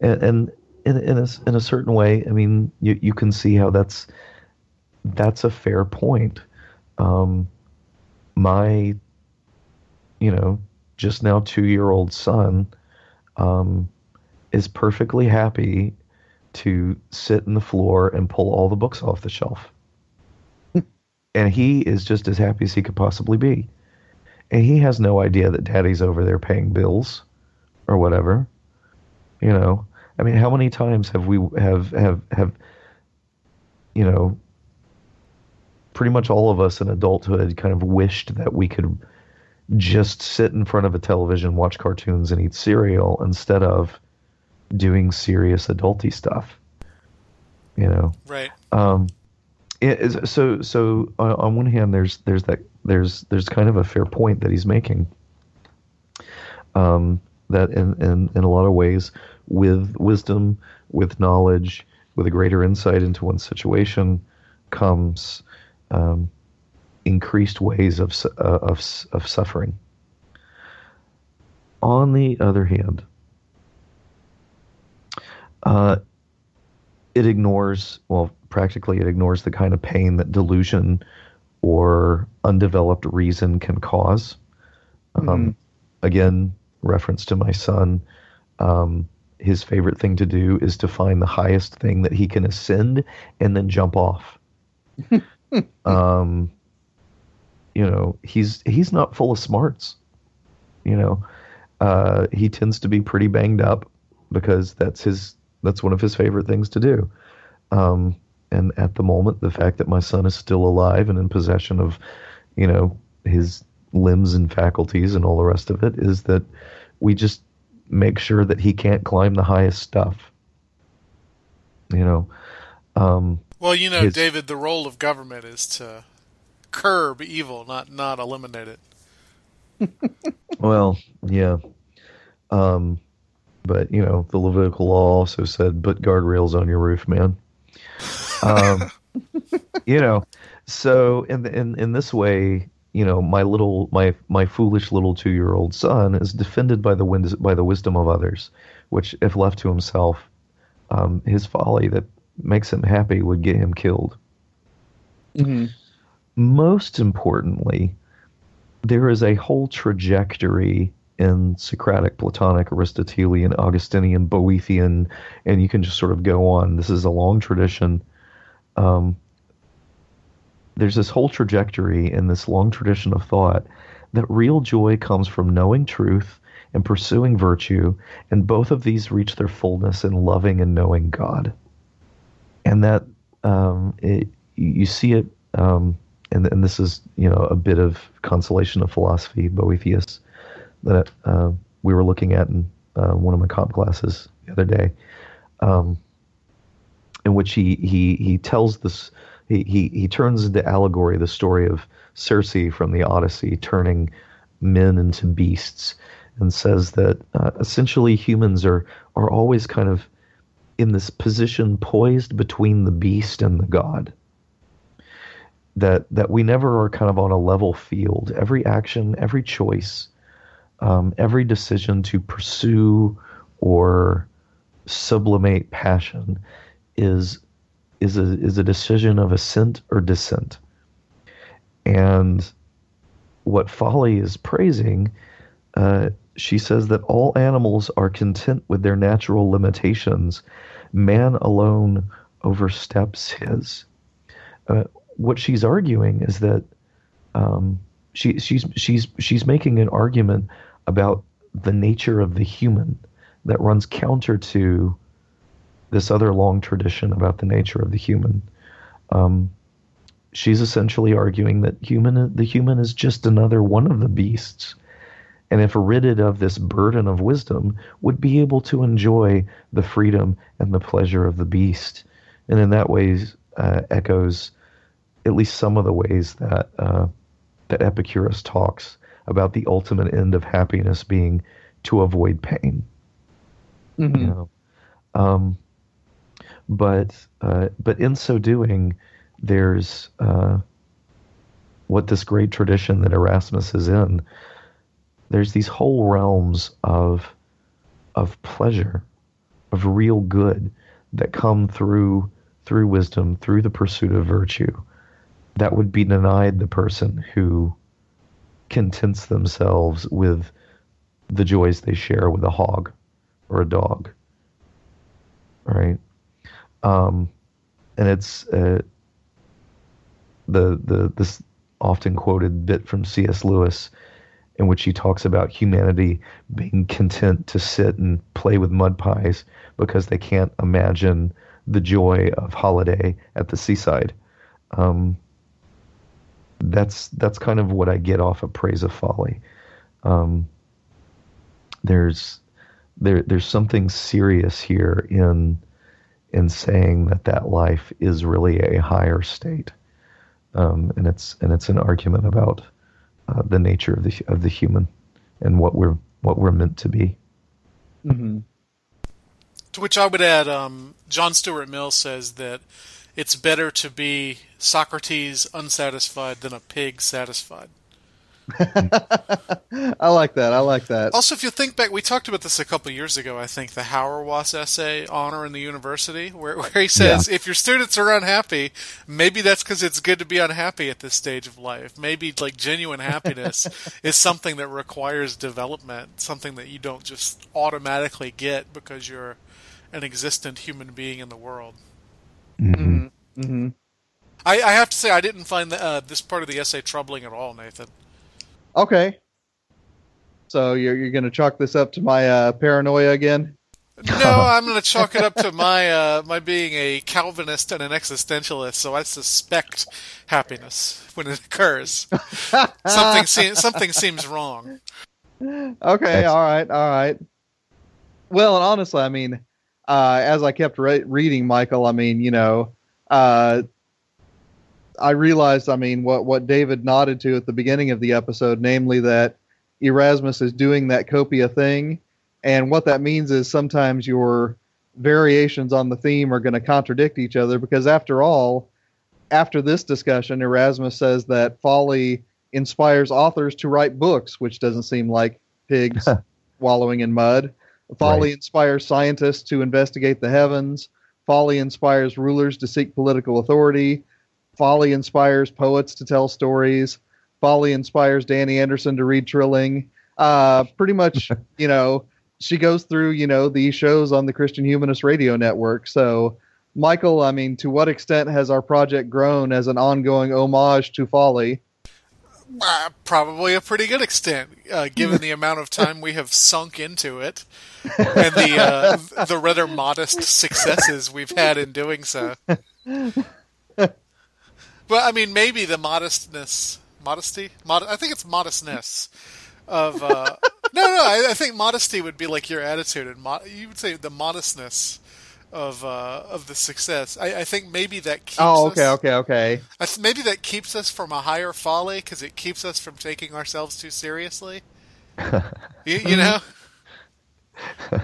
and, and in in a in a certain way, I mean, you you can see how that's that's a fair point. Um, my, you know, just now two year old son um, is perfectly happy to sit in the floor and pull all the books off the shelf. and he is just as happy as he could possibly be. And he has no idea that daddy's over there paying bills or whatever. You know, I mean, how many times have we have have have you know pretty much all of us in adulthood kind of wished that we could just sit in front of a television, watch cartoons, and eat cereal instead of doing serious adulty stuff. You know, Right. um, so so on, on one hand, there's there's that there's there's kind of a fair point that he's making. Um, that in, in in a lot of ways, with wisdom, with knowledge, with a greater insight into one's situation, comes um, increased ways of uh, of of suffering. On the other hand, uh, it ignores, well, practically it ignores the kind of pain that delusion or undeveloped reason can cause. Um, Again, reference to my son. Um, his favorite thing to do is to find the highest thing that he can ascend and then jump off. (laughs) um, you know, he's he's not full of smarts. You know, uh, he tends to be pretty banged up because that's his that's one of his favorite things to do. Um, and at the moment, the fact that my son is still alive and in possession of, you know, his limbs and faculties and all the rest of it is that we just make sure that he can't climb the highest stuff. You know, um, Well, you know, His- David, the role of government is to curb evil, not not eliminate it. (laughs) Well, yeah. Um, but you know, the Levitical law also said, "Put guardrails on your roof, man." Um, you know, so in in in this way, you know, my little my my foolish little two year old son is defended by the wis- by the wisdom of others, which, if left to himself, um, his folly that makes him happy would get him killed. Mhm. most importantly, there is a whole trajectory in Socratic, Platonic, Aristotelian, Augustinian, Boethian, and you can just sort of go on. This is a long tradition. Um, there's this whole trajectory in this long tradition of thought that real joy comes from knowing truth and pursuing virtue, and both of these reach their fullness in loving and knowing God. And that um, it, you see it um, and and this is you know a bit of consolation of philosophy Boethius that uh, we were looking at in uh, one of my comp classes the other day, um, in which he he he tells this he, he he turns into allegory the story of Circe from the Odyssey turning men into beasts, and says that uh, essentially humans are are always kind of in this position poised between the beast and the god that that we never are kind of on a level field. Every action, every choice, um, every decision to pursue or sublimate passion is is a is a decision of ascent or descent. And what Folly is praising, uh, she says that all animals are content with their natural limitations. Man alone oversteps his. Uh, what she's arguing is that um, she, she's she's she's making an argument about the nature of the human that runs counter to this other long tradition about the nature of the human. Um, she's essentially arguing that human the human is just another one of the beasts and if ridded of this burden of wisdom would be able to enjoy the freedom and the pleasure of the beast and in that way uh, echoes at least some of the ways that uh, that epicurus talks about the ultimate end of happiness being to avoid pain Mhm. you know um, but uh, but in so doing there's uh, what this great tradition that Erasmus is in there's these whole realms of of pleasure of real good that come through through wisdom through the pursuit of virtue that would be denied the person who contents themselves with the joys they share with a hog or a dog right um, and it's uh, the the this often quoted bit from C.S. Lewis in which he talks about humanity being content to sit and play with mud pies because they can't imagine the joy of holiday at the seaside. Um, that's that's kind of what I get off of Praise of Folly. Um, there's there there's something serious here in in saying that that life is really a higher state, um, and it's and it's an argument about uh, the nature of the of the human and what we're what we're meant to be. Mhm. To which I would add, um, John Stuart Mill says that it's better to be Socrates unsatisfied than a pig satisfied. (laughs) I like that. I like that. Also, if you think back, we talked about this a couple years ago, I think, the Hauerwas essay, Honor in the University, where, (laughs) where he says, if your students are unhappy, maybe that's because it's good to be unhappy at this stage of life. Maybe, like, genuine happiness (laughs) is something that requires development, something that you don't just automatically get because you're an existent human being in the world. Mhm. hmm I, I have to say, I didn't find the, uh, this part of the essay troubling at all, Nathan. Okay. So you're you're gonna chalk this up to my uh, paranoia again? No, I'm going to chalk it up to my uh, my being a Calvinist and an existentialist. So I suspect happiness when it occurs. (laughs) something seems something seems wrong. Okay, That's- all right, all right. Well, and honestly, I mean, uh, as I kept re- reading, Michial, I mean, you know, uh, I realized, I mean, what what David nodded to at the beginning of the episode, namely that Erasmus is doing that copia thing, and what that means is sometimes your variations on the theme are going to contradict each other because, after all, after this discussion, Erasmus says that folly inspires authors to write books, which doesn't seem like pigs (laughs) wallowing in mud. Folly Right. inspires scientists to investigate the heavens. Folly inspires rulers to seek political authority. Folly inspires poets to tell stories. Folly inspires Danny Anderson to read Trilling. Uh, pretty much, (laughs) you know, she goes through, you know, the shows on the Christian Humanist Radio Network. So, Michial, I mean, to what extent has our project grown as an ongoing homage to Folly? Uh, probably a pretty good extent, uh, given the amount of time we have sunk into it and the uh, (laughs) the rather modest successes we've had in doing so. (laughs) Well, I mean, maybe the modestness, modesty, Mod- I think it's modestness of. Uh, (laughs) no, no, I, I think modesty would be like your attitude, and mo- you would say the modestness of uh, of the success. I, I think maybe that keeps. Oh, okay, us, okay, okay. I th- maybe that keeps us from a higher folly because it keeps us from taking ourselves too seriously. (laughs) you, you know, (laughs)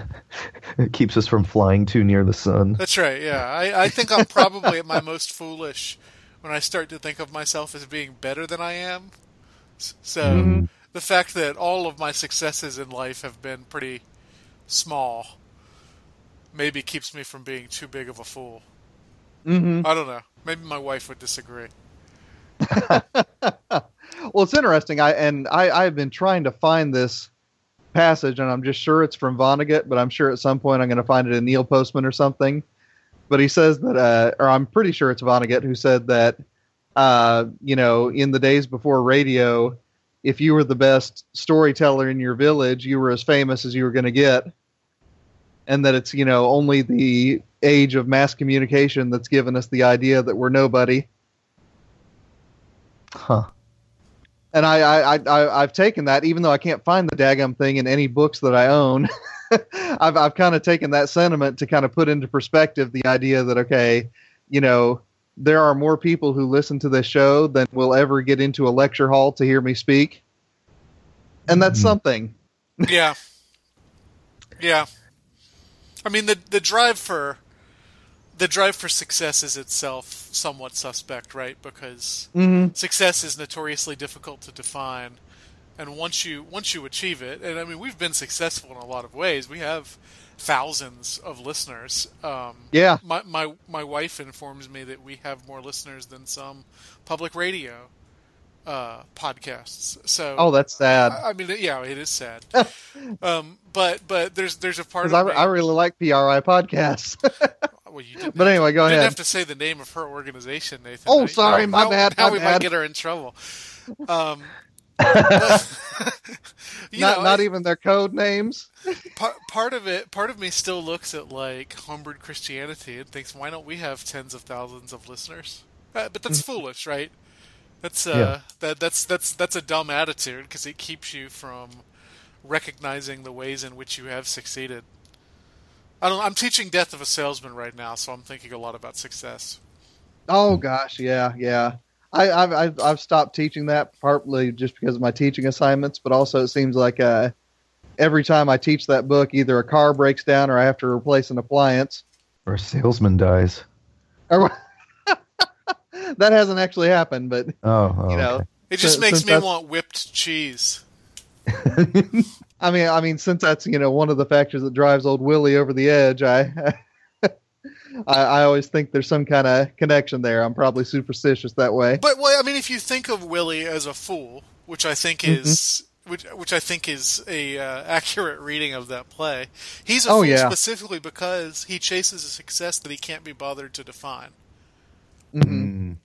It keeps us from flying too near the sun. that's right. Yeah, I, I think I'm probably at my most foolish when I start to think of myself as being better than I am. So the fact that all of my successes in life have been pretty small maybe keeps me from being too big of a fool. hmm I don't know. Maybe my wife would disagree. (laughs) Well, it's interesting. I and I I've been trying to find this passage, and I'm just sure it's from Vonnegut, but I'm sure at some point I'm going to find it in Neil Postman or something. But he says that, uh, or I'm pretty sure it's Vonnegut who said that, uh, you know, in the days before radio, if you were the best storyteller in your village, you were as famous as you were going to get, and that it's you know only the age of mass communication that's given us the idea that we're nobody. Huh. And I, I, I, I I've taken that, even though I can't find the daggum thing in any books that I own. (laughs) I've, I've kind of taken that sentiment to kind of put into perspective the idea that okay, you know, there are more people who listen to this show than will ever get into a lecture hall to hear me speak, and that's Mhm. something. Yeah. Yeah. I mean the the drive for the drive for success is itself somewhat suspect, right? Because Mm-hmm. success is notoriously difficult to define. And once you once you achieve it, and I mean we've been successful in a lot of ways. We have thousands of listeners. Um, Yeah. my my my wife informs me that we have more listeners than some public radio uh, podcasts. So Oh, that's sad. I I mean, yeah, it is sad. (laughs) um, but but there's there's a part of I, me. I really like PRI podcasts. (laughs) well, you didn't but anyway, go you didn't have to say the name of her organization, Nathan. Oh, sorry, now- my bad, Now my we might get her in trouble. Um, (laughs) but, (laughs) not know, not I- even their code names. (laughs) part, part of it part of me still looks at like Homebrewed Christianity and thinks why don't we have tens of thousands of listeners uh, but that's foolish right that's uh Yeah. that that's that's that's a dumb attitude because it keeps you from recognizing the ways in which you have succeeded I don't, I'm teaching Death of a Salesman right now, so I'm thinking a lot about success. Oh gosh, yeah, yeah. I, I've, I've I've stopped teaching that partly just because of my teaching assignments, but also it seems like uh, every time I teach that book, either a car breaks down or I have to replace an appliance. Or a salesman dies. Or (laughs) that hasn't actually happened, but Oh, oh you know, okay. It just So- makes since me that's- want whipped cheese. (laughs) I mean, I mean, since that's you know one of the factors that drives old Willie over the edge, I. (laughs) I, I always think there's some kind of connection there. I'm probably superstitious that way. But well, I mean, if you think of Willie as a fool, which I think is which which I think is a uh, accurate reading of that play, he's a Oh, fool yeah. specifically because he chases a success that he can't be bothered to define. Mhm.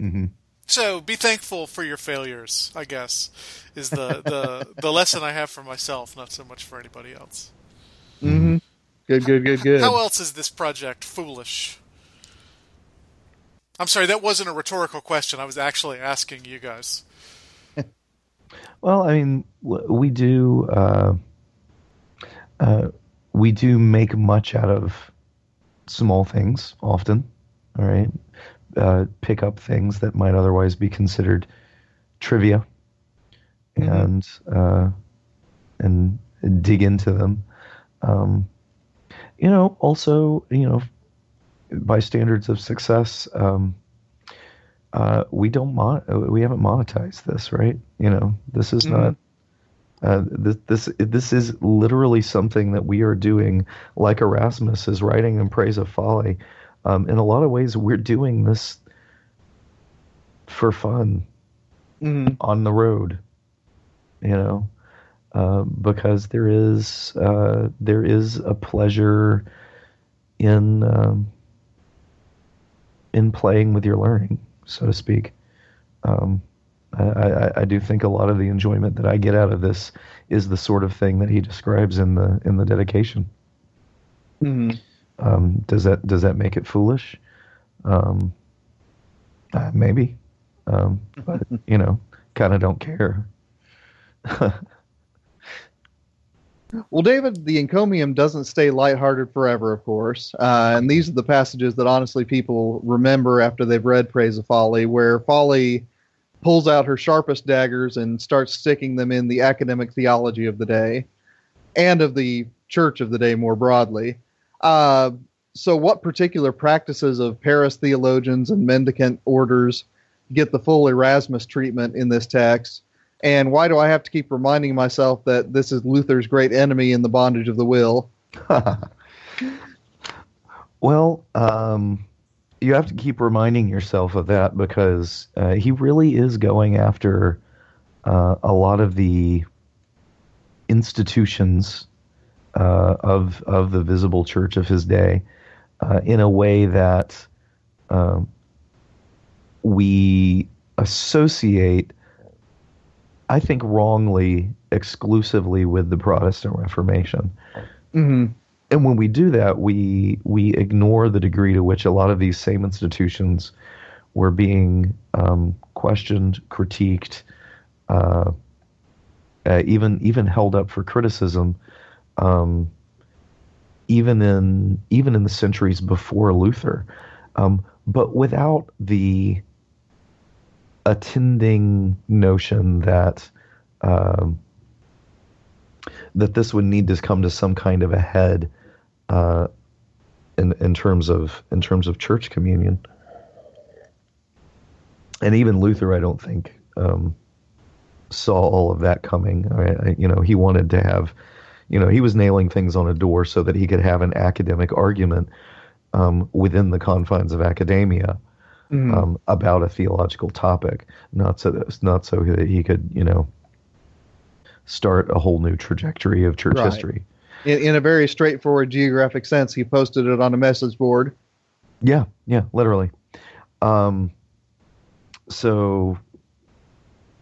Mm. So be thankful for your failures. I guess is the the (laughs) the lesson I have for myself, not so much for anybody else. hmm Good, good, good, good. How else is this project foolish? I'm sorry, that wasn't a rhetorical question. I was actually asking you guys. (laughs) Well, I mean, we do uh, uh, we do make much out of small things often. All right, uh, pick up things that might otherwise be considered trivia, Mhm. and uh, and dig into them. Um, you know, also, you know, by standards of success, um, uh, we don't mon- we haven't monetized this, right? You know, this is not. Uh, this this this is literally something that we are doing, like Erasmus is writing in praise of folly. Um, in a lot of ways, we're doing this for fun Mhm. on the road, you know, uh, because there is uh, there is a pleasure in um, in playing with your learning, so to speak. Um, I, I, I do think a lot of the enjoyment that I get out of this is the sort of thing that he describes in the in the dedication. Mhm. Um, does that does that make it foolish? Um, uh, maybe, um, but (laughs) you know, kind of don't care. (laughs) Well, David, the encomium doesn't stay lighthearted forever, of course. Uh, and these are the passages that honestly people remember after they've read Praise of Folly, where Folly pulls out her sharpest daggers and starts sticking them in the academic theology of the day and of the church of the day more broadly. Uh, so, what particular practices of Paris theologians and mendicant orders get the full Erasmus treatment in this text? And why do I have to keep reminding myself that this is Luther's great enemy in the bondage of the will? (laughs) well, um, you have to keep reminding yourself of that because uh, he really is going after uh, a lot of the institutions uh, of of the visible church of his day uh, in a way that um, we associate, I think, wrongly, exclusively with the Protestant Reformation Mm-hmm. and when we do that, we we ignore the degree to which a lot of these same institutions were being um, questioned, critiqued, uh, uh, even even held up for criticism, um, even in even in the centuries before Luther, um, but without the attending notion that um, that this would need to come to some kind of a head uh, in in terms of in terms of church communion. And even Luther, I don't think um, saw all of that coming. I, I, you know, he wanted to have, you know, he was nailing things on a door so that he could have an academic argument um, within the confines of academia Mhm. um, about a theological topic, not so that, not so that he could, you know, start a whole new trajectory of church Right. history. in, in a very straightforward geographic sense, he posted it on a message board. Yeah, yeah, literally. Um, so,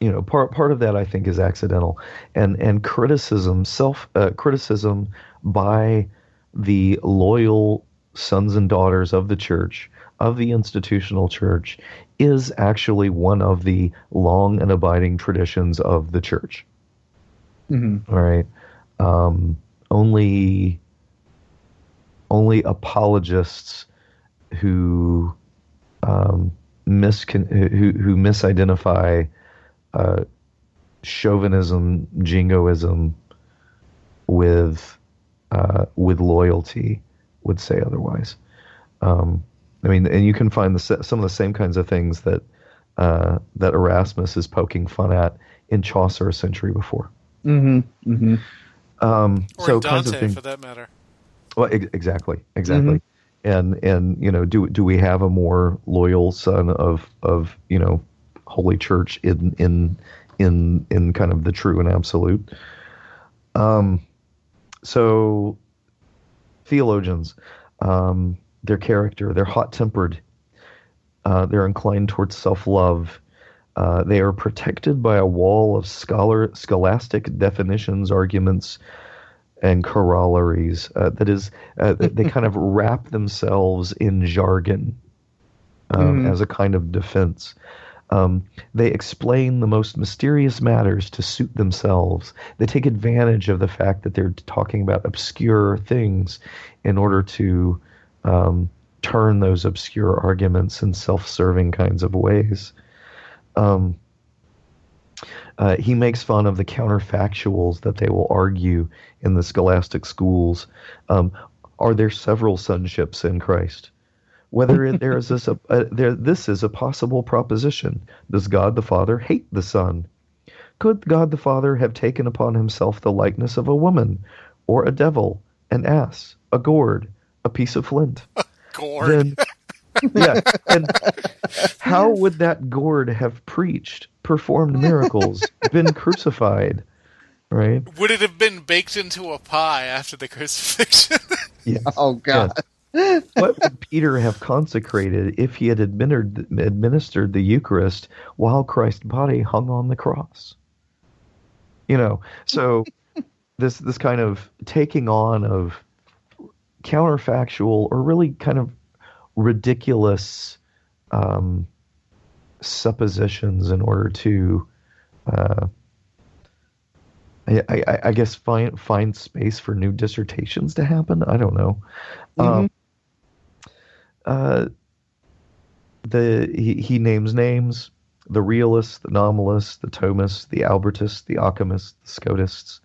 you know, part part of that I think is accidental, and and criticism, self uh, criticism by the loyal sons and daughters of the church, of the institutional church, is actually one of the long and abiding traditions of the church. Mm-hmm. All right. Um, only only apologists who um, miscon- who who misidentify uh, chauvinism, jingoism with uh, with loyalty would say otherwise. Um, I mean, and you can find the, some of the same kinds of things that uh, that Erasmus is poking fun at in Chaucer a century before. Mm-hmm. Mm-hmm. Um, Or so in kinds of things. for that matter. Well, ex- exactly, exactly. And and you know, do do we have a more loyal son of of you know, Holy Church in in in in kind of the true and absolute? Um, so theologians, um, their character, they're hot tempered, uh, they're inclined towards self love. Uh, they are protected by a wall of scholar scholastic definitions, arguments, and corollaries. Uh, that is, uh, they kind of wrap themselves in jargon um, Mhm. as a kind of defense. Um, they explain the most mysterious matters to suit themselves. They take advantage of the fact that they're talking about obscure things in order to um, turn those obscure arguments in self-serving kinds of ways. Um, uh, he makes fun of the counterfactuals that they will argue in the scholastic schools. Um, are there several sonships in Christ? Whether it, there is this a, uh, there this is a possible proposition. Does God the Father hate the Son? Could God the Father have taken upon himself the likeness of a woman, or a devil, an ass, a gourd, a piece of flint? (laughs) Gourd. then (laughs) yeah and how would that gourd have preached performed miracles (laughs) been crucified right Would it have been baked into a pie after the crucifixion? yes Oh God. Yes. What would peter have consecrated if he had administered administered the eucharist while christ's body hung on the cross you know so (laughs) this this kind of taking on of counterfactual or really kind of ridiculous um, suppositions in order to, uh, I, I, I guess, find find space for new dissertations to happen. I don't know. Um, uh, the he, he names names: the realists, the nominalists, the Thomists, the Albertists, the Occamists, the Scotists.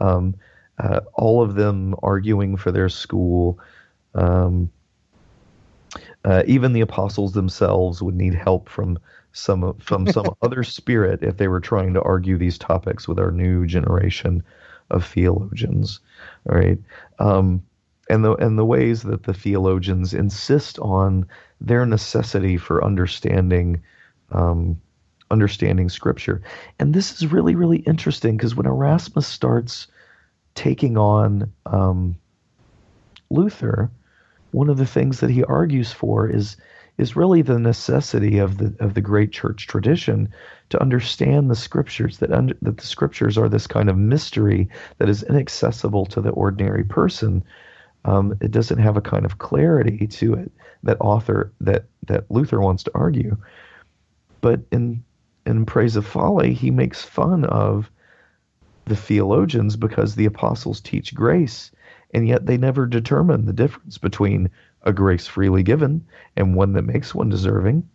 Um, uh, all of them arguing for their school. Um, uh, even the apostles themselves would need help from some from some (laughs) other spirit if they were trying to argue these topics with our new generation of theologians. All right, um, and the and the ways that the theologians insist on their necessity for understanding um, understanding Scripture, and this is really really interesting because when Erasmus starts taking on um, Luther, one of the things that he argues for is is really the necessity of the of the great church tradition to understand the scriptures that under, that the scriptures are this kind of mystery that is inaccessible to the ordinary person. Um, it doesn't have a kind of clarity to it that author that that Luther wants to argue. But in in Praise of Folly, he makes fun of the theologians because the apostles teach grace, and yet they never determine the difference between a grace freely given and one that makes one deserving.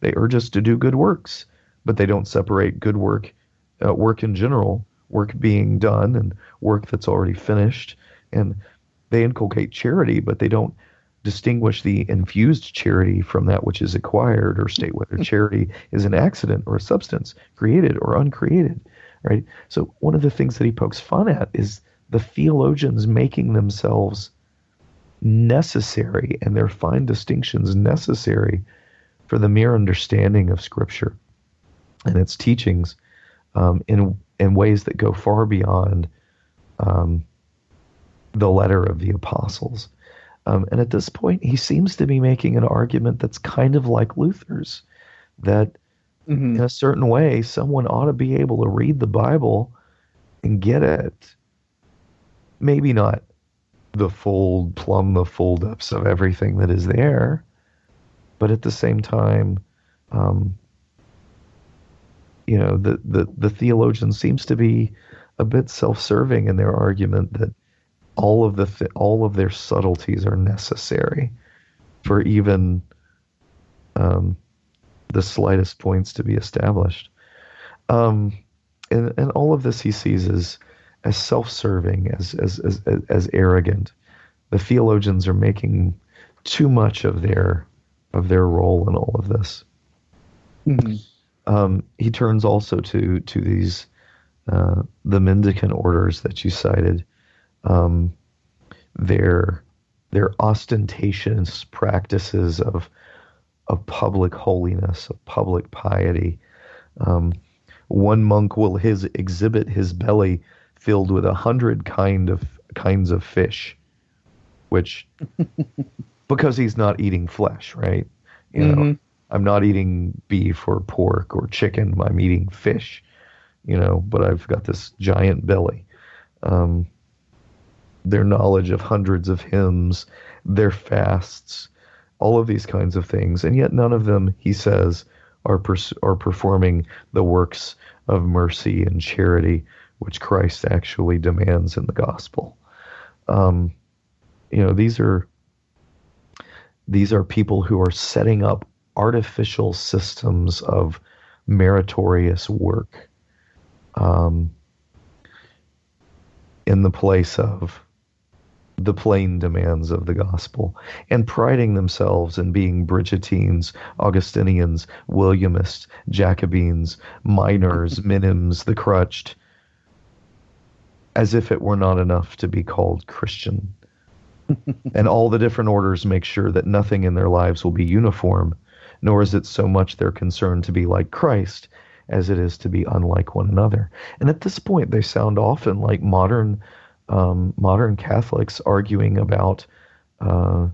They urge us to do good works, but they don't separate good work, uh, work in general, work being done, and work that's already finished. And they inculcate charity, but they don't distinguish the infused charity from that which is acquired or state whether (laughs) charity is an accident or a substance created or uncreated right? So one of the things that he pokes fun at is the theologians making themselves necessary and their fine distinctions necessary for the mere understanding of scripture and its teachings um, in in ways that go far beyond um, the letter of the apostles um, and at this point, he seems to be making an argument that's kind of like Luther's that Mhm. in a certain way, someone ought to be able to read the Bible and get it. Maybe not the full, plumb the full depths of everything that is there, but at the same time, um, you know, the, the, the theologian seems to be a bit self-serving in their argument that all of the th- all of their subtleties are necessary for even um, the slightest points to be established. Um, and, and all of this he sees as as self-serving, as as, as as arrogant. The theologians are making too much of their of their role in all of this. Mhm. Um, he turns also to to these uh, the mendicant orders that you cited, um, their their ostentatious practices of of public holiness, of public piety. Um, one monk will his exhibit his belly filled with a hundred kind of kinds of fish, which (laughs) because he's not eating flesh, right? You know, Mhm. I'm not eating beef or pork or chicken. I'm eating fish, you know, but I've got this giant belly. Um, their knowledge of hundreds of hymns, their fasts, all of these kinds of things, and yet none of them, he says, are pers- are performing the works of mercy and charity which Christ actually demands in the gospel. Um, you know, these are these are people who are setting up artificial systems of meritorious work um, in the place of the plain demands of the gospel and priding themselves in being Bridgetines, Augustinians, Williamists, Jacobins, minors, (laughs) minims, the crutched, as if it were not enough to be called Christian. (laughs) and all the different orders make sure that nothing in their lives will be uniform, nor is it so much their concern to be like Christ as it is to be unlike one another. And at this point, they sound often like modern um, modern Catholics arguing about uh,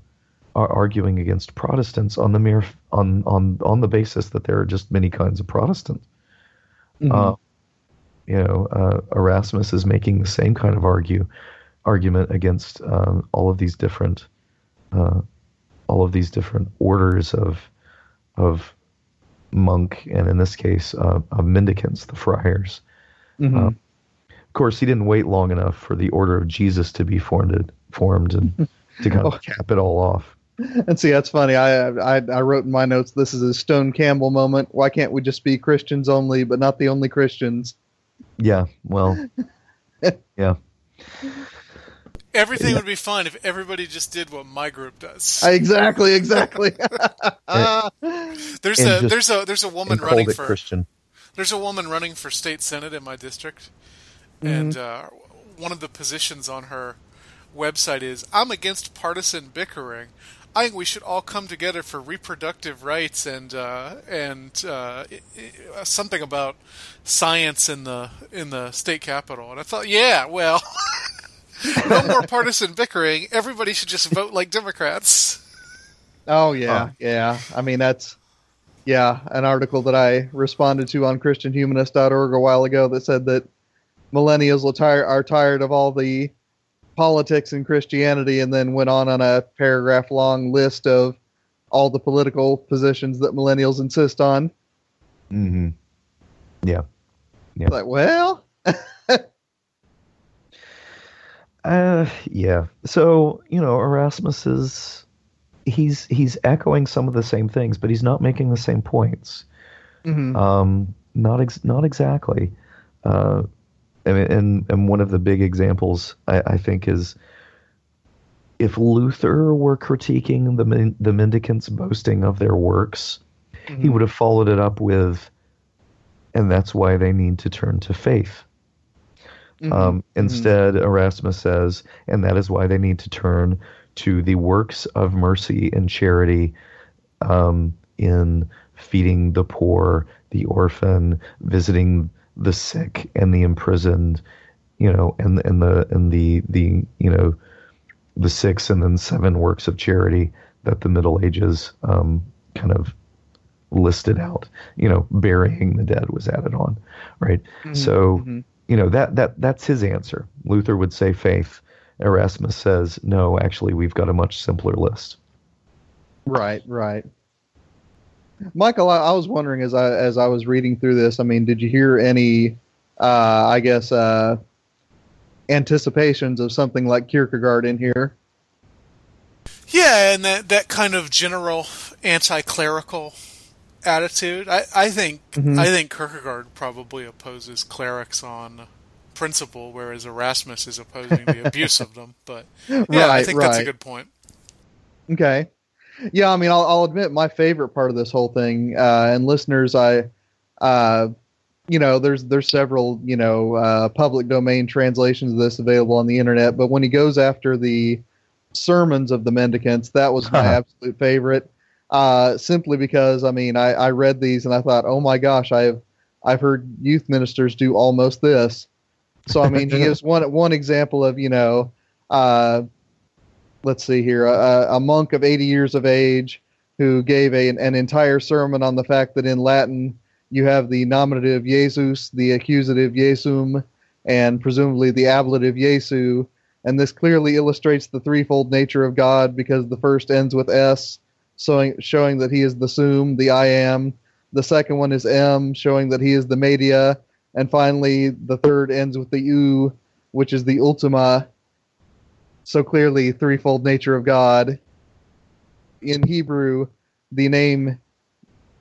are arguing against Protestants on the mere on on on the basis that there are just many kinds of Protestants. Mhm. Uh, you know, uh, Erasmus is making the same kind of argue argument against um, all of these different uh, all of these different orders of of monk and in this case uh, of mendicants, the friars. Mhm. Of course, he didn't wait long enough for the Order of Jesus to be formed formed and (laughs) to kind Oh. of cap it all off. And see, that's funny. I, I I wrote in my notes, "This is a Stone Campbell moment. Why can't we just be Christians only, but not the only Christians?" Yeah, well, (laughs) yeah, Everything would be fine if everybody just did what my group does. I- exactly, exactly. (laughs) there's and a just- there's a there's a woman running for Christian. there's a woman running for state senate in my district, Mm-hmm. and uh, one of the positions on her website is "I'm against partisan bickering. I think we should all come together for reproductive rights and uh, and uh, i- i- something about science in the in the state capitol." And I thought, yeah, well, (laughs) no more partisan bickering. Everybody should just vote like Democrats. oh yeah, Huh. yeah. I mean, that's yeah, an article that I responded to on ChristianHumanist.org a while ago that said that millennials are tired of all the politics and Christianity, and then went on on a paragraph long list of all the political positions that millennials insist on. hmm Yeah. Yeah. Like, well, (laughs) Uh, yeah. So you know, Erasmus is he's he's echoing some of the same things, but he's not making the same points. mhm. Um, not ex- not exactly. Uh, I mean, and and one of the big examples I, I think is if Luther were critiquing the the mendicants boasting of their works, he Mhm. would have followed it up with, and that's why they need to turn to faith. Mhm. Um, instead, Erasmus says, and that is why they need to turn to the works of mercy and charity um, in feeding the poor, the orphan, visiting the sick and the imprisoned, you know, and and the and the the you know the six and then seven works of charity that the Middle Ages um, kind of listed out. You know, burying the dead was added on, right? Mhm. So Mhm. you know that that that's his answer. Luther would say faith. Erasmus says no. Actually, we've got a much simpler list. Right, right. Michial, I, I was wondering as I as I was reading through this. I mean, did you hear any? Uh, I guess uh, anticipations of something like Kierkegaard in here. Yeah, and that that kind of general anti-clerical attitude. I, I think Mhm. I think Kierkegaard probably opposes clerics on principle, whereas Erasmus is opposing the abuse of them. But yeah, I (laughs) Right, think that's a good point. Okay. Yeah, I mean, I'll, I'll admit my favorite part of this whole thing, uh, and listeners, I, uh, you know, there's there's several, you know, uh, public domain translations of this available on the internet, but when he goes after the sermons of the mendicants, that was my (laughs) absolute favorite. Uh, simply because, I mean, I, I read these and I thought, oh my gosh, I've I've heard youth ministers do almost this. So I mean, he (laughs) gives one one example of you know. Let's see here, a, a monk of 80 years of age who gave a, an entire sermon on the fact that in Latin you have the nominative Jesus, the accusative Jesum, and presumably the ablative Jesu. And this clearly illustrates the threefold nature of God because the first ends with S, showing, showing that he is the sum, the I am. The second one is M, showing that he is the media. And finally, the third ends with the U, which is the ultima, so clearly threefold nature of God. In Hebrew, the name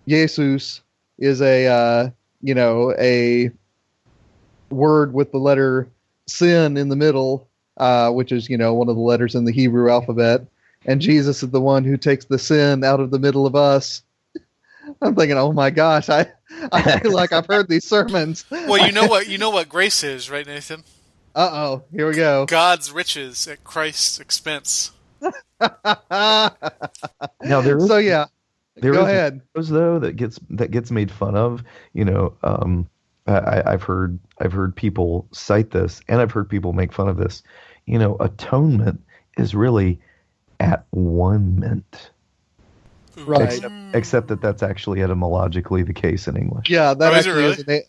Jesus is a uh, you know a word with the letter sin in the middle, uh, which is you know one of the letters in the Hebrew alphabet. And Jesus is the one who takes the sin out of the middle of us. (laughs) I'm thinking, oh my gosh, I I feel like I've heard these sermons. Well, you know what you know what grace is, right, Nathan? Uh oh, here we go. God's riches at Christ's expense. (laughs) Now there is so yeah, there go is ahead. those though that gets that gets made fun of. You know, um, I, I've heard I've heard people cite this, and I've heard people make fun of this. You know, atonement is really at one mint, Right. except, except that that's actually etymologically the case in English. Yeah, that Oh, is it actually is, a na-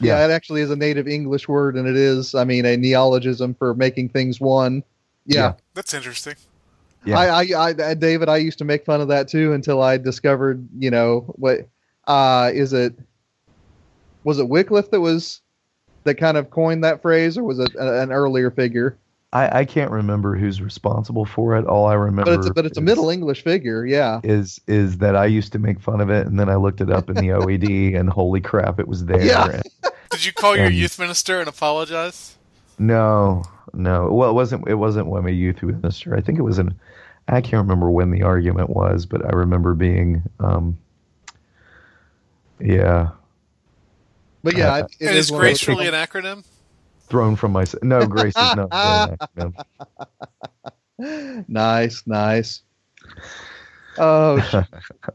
yeah, it actually is a native English word, and it is, I mean, a neologism for making things one. Yeah, That's interesting. Yeah. I, I, I, David, I used to make fun of that too until I discovered, you know, what uh, is it? Was it Wycliffe that was that kind of coined that phrase, or was it a, an earlier figure? I, I can't remember who's responsible for it. All I remember, But it's a, but it's a Middle English figure. Yeah. Is is that I used to make fun of it, and then I looked it up in the (laughs) OED, and holy crap, it was there. Yeah. And (laughs) Did you call your youth minister and apologize? no, no. Well, it wasn't. It wasn't when a youth minister. I think it was an. I can't remember when the argument was, but I remember being. Um, yeah, But yeah, Uh, it, it and is one of grace those- really an acronym? Thrown from my. No, Grace is not. acronym. nice, nice. Oh,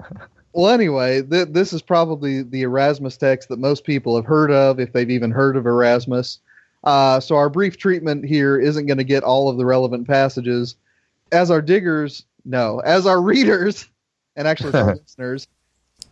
(laughs) well. Anyway, th- this is probably the Erasmus text that most people have heard of, if they've even heard of Erasmus. Uh, so our brief treatment here isn't going to get all of the relevant passages. As our diggers, no, as our readers, (laughs) and actually our (laughs) listeners,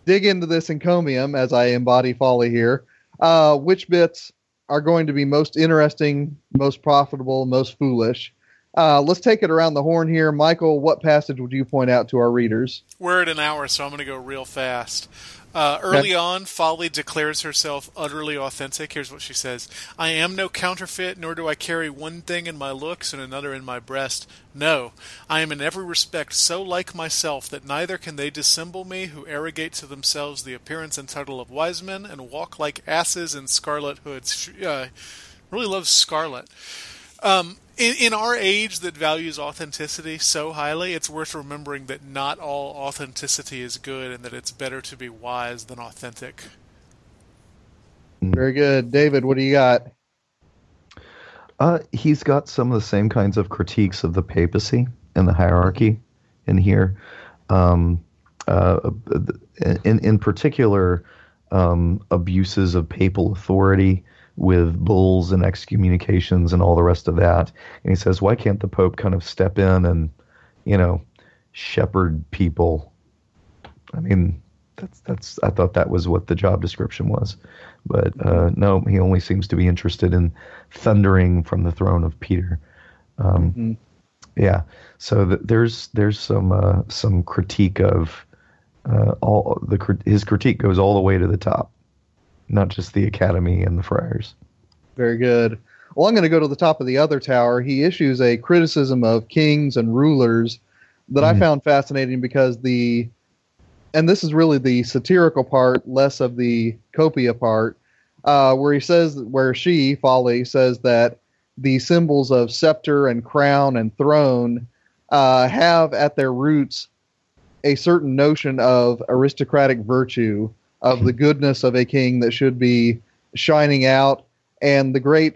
dig into this encomium as I embody folly here. Uh, which bits are going to be most interesting, most profitable, most foolish? Uh, let's take it around the horn here. Michial, what passage would you point out to our readers? We're at an hour, so I'm going to go real fast. Uh, early on, Folly declares herself utterly authentic. Here's what she says I am no counterfeit, nor do I carry one thing in my looks and another in my breast. No, I am in every respect so like myself that neither can they dissemble me who arrogate to themselves the appearance and title of wise men and walk like asses in scarlet hoods. She, uh, really loves scarlet. Um, in, in our age that values authenticity so highly, it's worth remembering that not all authenticity is good and that it's better to be wise than authentic. Very good. David, what do you got? Uh, he's got some of the same kinds of critiques of the papacy and the hierarchy in here. Um, uh, in in particular, um, abuses of papal authority with bulls and excommunications and all the rest of that. And he says, why can't the Pope kind of step in and, you know, shepherd people? I mean, that's that's. I thought that was what the job description was, but uh, no, he only seems to be interested in thundering from the throne of Peter. Um, Mhm. Yeah, so th- there's there's some uh, some critique of uh, all the his critique goes all the way to the top, not just the academy and the friars. Very good. Well, I'm going to go to the top of the other tower. He issues a criticism of kings and rulers that I Mhm. found fascinating because the, and this is really the satirical part, less of the copia part, uh, where he says, where she, Folly, says that the symbols of scepter and crown and throne uh, have at their roots a certain notion of aristocratic virtue, of the goodness of a king that should be shining out. And the great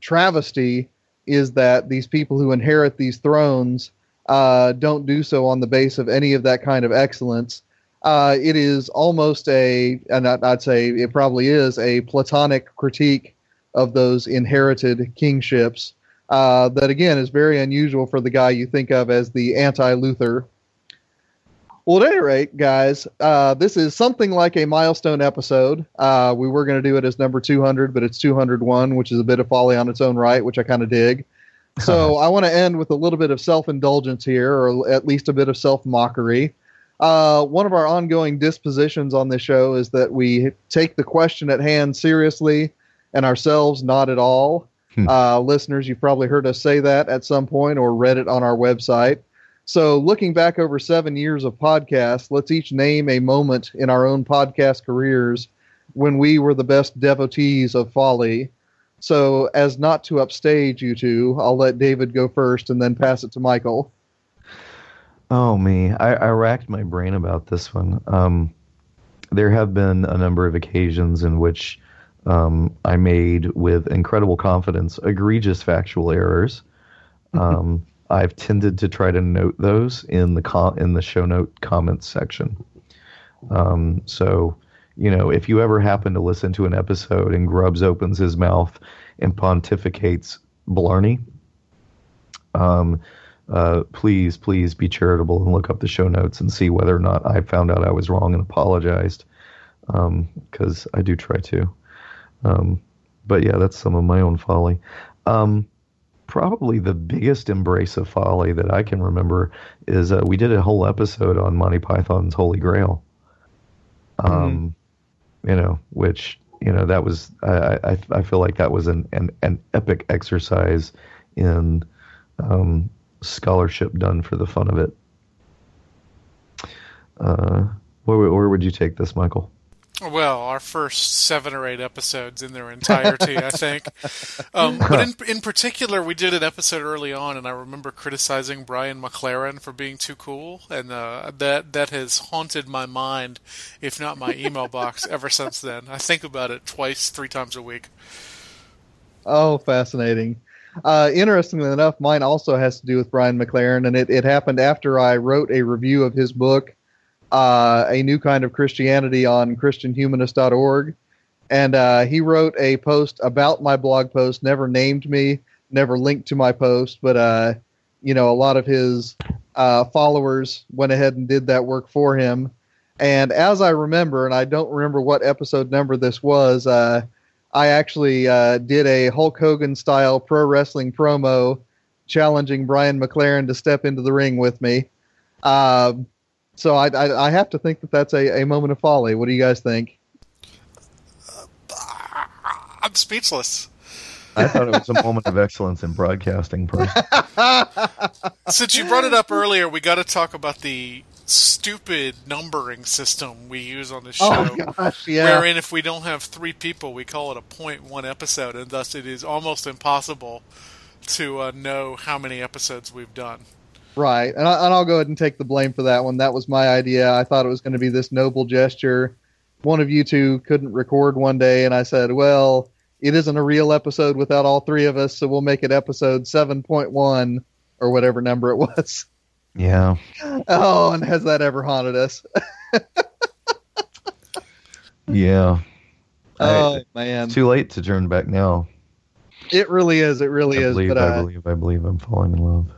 travesty is that these people who inherit these thrones uh, don't do so on the base of any of that kind of excellence. Uh, it is almost a, and I'd say it probably is a Platonic critique of those inherited kingships. Uh, that again is very unusual for the guy you think of as the anti-Luther. Well, at any rate, guys, uh, this is something like a milestone episode. Uh, we were going to do it as number 200, but it's 201, which is a bit of folly on its own right, which I kind of dig. (laughs) So I want to end with a little bit of self indulgence here, or at least a bit of self mockery. Uh, one of our ongoing dispositions on this show is that we take the question at hand seriously and ourselves not at all. Hmm. Uh, listeners, you've probably heard us say that at some point or read it on our website. So, looking back over seven years of podcasts, let's each name a moment in our own podcast careers when we were the best devotees of folly. So, as not to upstage you two, I'll let David go first and then pass it to Michial. Oh me, I, I racked my brain about this one. Um, there have been a number of occasions in which um, I made, with incredible confidence, egregious factual errors. (laughs) Um, I've tended to try to note those in the in the show note comments section. Um, so, you know, if you ever happen to listen to an episode and Grubbs opens his mouth and pontificates Blarney, um, uh, please, please be charitable and look up the show notes and see whether or not I found out I was wrong and apologized. Because I do try to. Um, but yeah, that's some of my own folly. Um, probably the biggest embrace of folly that I can remember is uh, we did a whole episode on Monty Python's Holy Grail. Um, You know, which you know that was I I, I feel like that was an an, an epic exercise in um, scholarship done for the fun of it. Uh, where, where would you take this, Michial? Well, our first seven or eight episodes in their entirety, I think. Um, but in in particular, we did an episode early on, and I remember criticizing Brian McLaren for being too cool, and uh, that that has haunted my mind, if not my email (laughs) box, ever since then. I think about it twice, three times a week. Oh, fascinating. Uh, interestingly enough, mine also has to do with Brian McLaren, and it, it happened after I wrote a review of his book, uh, A New Kind of Christianity on ChristianHumanist.org. And uh, he wrote a post about my blog post, never named me, never linked to my post, but, uh, you know, a lot of his uh, followers went ahead and did that work for him. And as I remember, and I don't remember what episode number this was, uh, I actually uh, did a Hulk Hogan style pro wrestling promo challenging Brian McLaren to step into the ring with me. So I, I, I have to think that that's a, a moment of folly. What do you guys think? I'm speechless. I thought it was a moment of excellence in broadcasting. (laughs) Since you brought it up earlier, we got to talk about the stupid numbering system we use on the show. Oh gosh, yeah. Wherein, if we don't have three people, we call it a point one episode, and thus it is almost impossible to uh, know how many episodes we've done. Right, and, I, and I'll go ahead and take the blame for that one. That was my idea. I thought it was going to be this noble gesture. One of you two couldn't record one day, and I said, "Well, it isn't a real episode without all three of us, so we'll make it episode seven point one or whatever number it was." Yeah. Oh, and has that ever haunted us? (laughs) Yeah. Oh I- man, it's too late to turn back now. it really is. It really I is. believe, But I uh, believe, I believe I'm falling in love.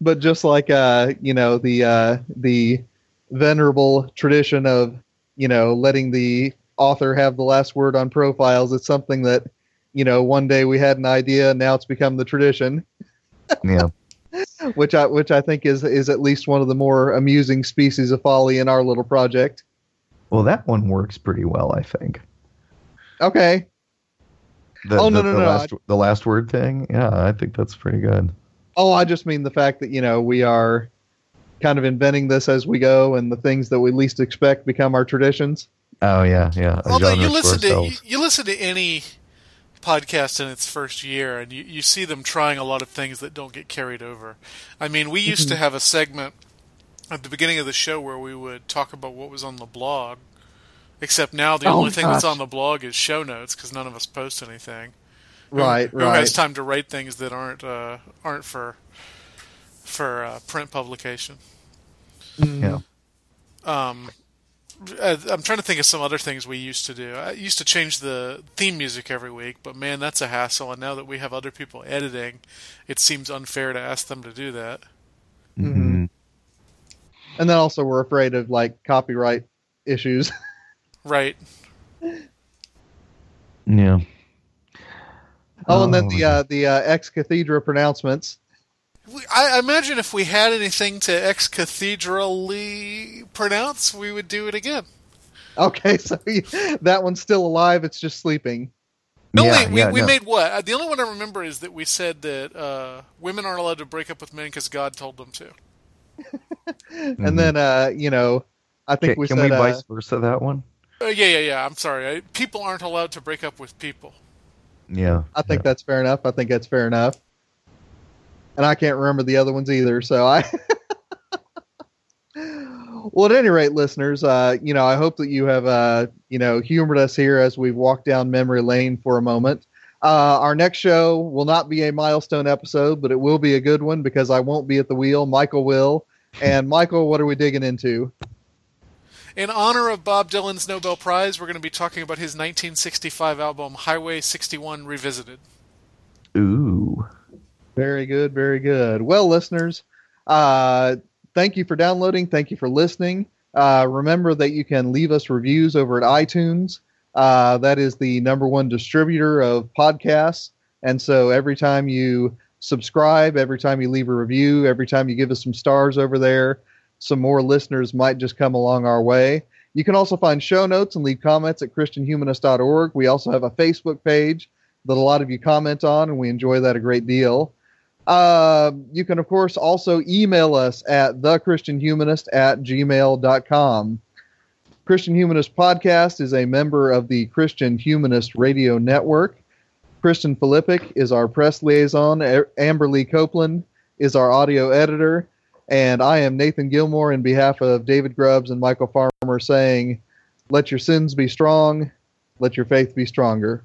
But just like uh, you know the uh, the venerable tradition of you know letting the author have the last word on profiles, it's something that you know one day we had an idea, and now it's become the tradition, Yeah. (laughs) which I which I think is is at least one of the more amusing species of folly in our little project. Well, that one works pretty well, I think. Okay, The, Oh, no, the, no, the no, Last, the last word thing. Yeah, I think that's pretty good. Oh, I just mean the fact that you know we are kind of inventing this as we go, and the things that we least expect become our traditions. Oh yeah, yeah. A Although you listen to you, you listen to any podcast in its first year, and you, you see them trying a lot of things that don't get carried over. I mean, we used to mhm. have a segment at the beginning of the show where we would talk about what was on the blog. Except now the Oh, only thing that's on the blog is show notes because none of us post anything. Who- Right, Who right. has time to write things that aren't uh, aren't for for uh, print publication? Yeah. Um, uh, I'm trying to think of some other things we used to do. I used to change the theme music every week, but man, that's a hassle. And now that we have other people editing, it seems unfair to ask them to do that. Mhm. And then also we're afraid of like copyright issues. (laughs) Right. Yeah. Oh, and then the uh, the uh, ex cathedra pronouncements. I I imagine if we had anything to ex cathedrally pronounce, we would do it again. Okay, (laughs) so you, that one's still alive. It's just sleeping. No, Yeah, wait, we, yeah, we no. made what? Uh, The only one I remember is that we said that uh, women aren't allowed to break up with men because God told them to. (laughs) And then uh, you know, I think Can, we can said we uh, vice versa that one? Uh, yeah, yeah, yeah. I'm sorry. I, people aren't allowed to break up with people. Yeah. I think that's fair enough. I think that's fair enough. And I can't remember the other ones either. So I. (laughs) well, at any rate, listeners, uh, you know, I hope that you have, uh, you know, humored us here as we've walked down memory lane for a moment. Uh, our next show will not be a milestone episode, but it will be a good one because I won't be at the wheel. Michial will. And Michial, what are we digging into? In honor of Bob Dylan's Nobel Prize, we're going to be talking about his 1965 album Highway 61 Revisited. Ooh. Very good, very good. Well, listeners, uh, thank you for downloading. Thank you for listening. Uh, remember that you can leave us reviews over at iTunes. Uh, that is the number one distributor of podcasts. And so every time you subscribe, every time you leave a review, every time you give us some stars over there, some more listeners might just come along our way. You can also find show notes and leave comments at ChristianHumanist.org. We also have a Facebook page that a lot of you comment on, and we enjoy that a great deal. Uh, you can, of course, also email us at thechristianhumanist at gmail.com. Christian Humanist Podcast is a member of the Christian Humanist Radio Network. Kristen Filippic is our press liaison. A- Amber Lee Copeland is our audio editor. And I am Nathan Gilmour in behalf of David Grubbs and Michial Farmer saying, Let your sins be strong, let your faith be stronger.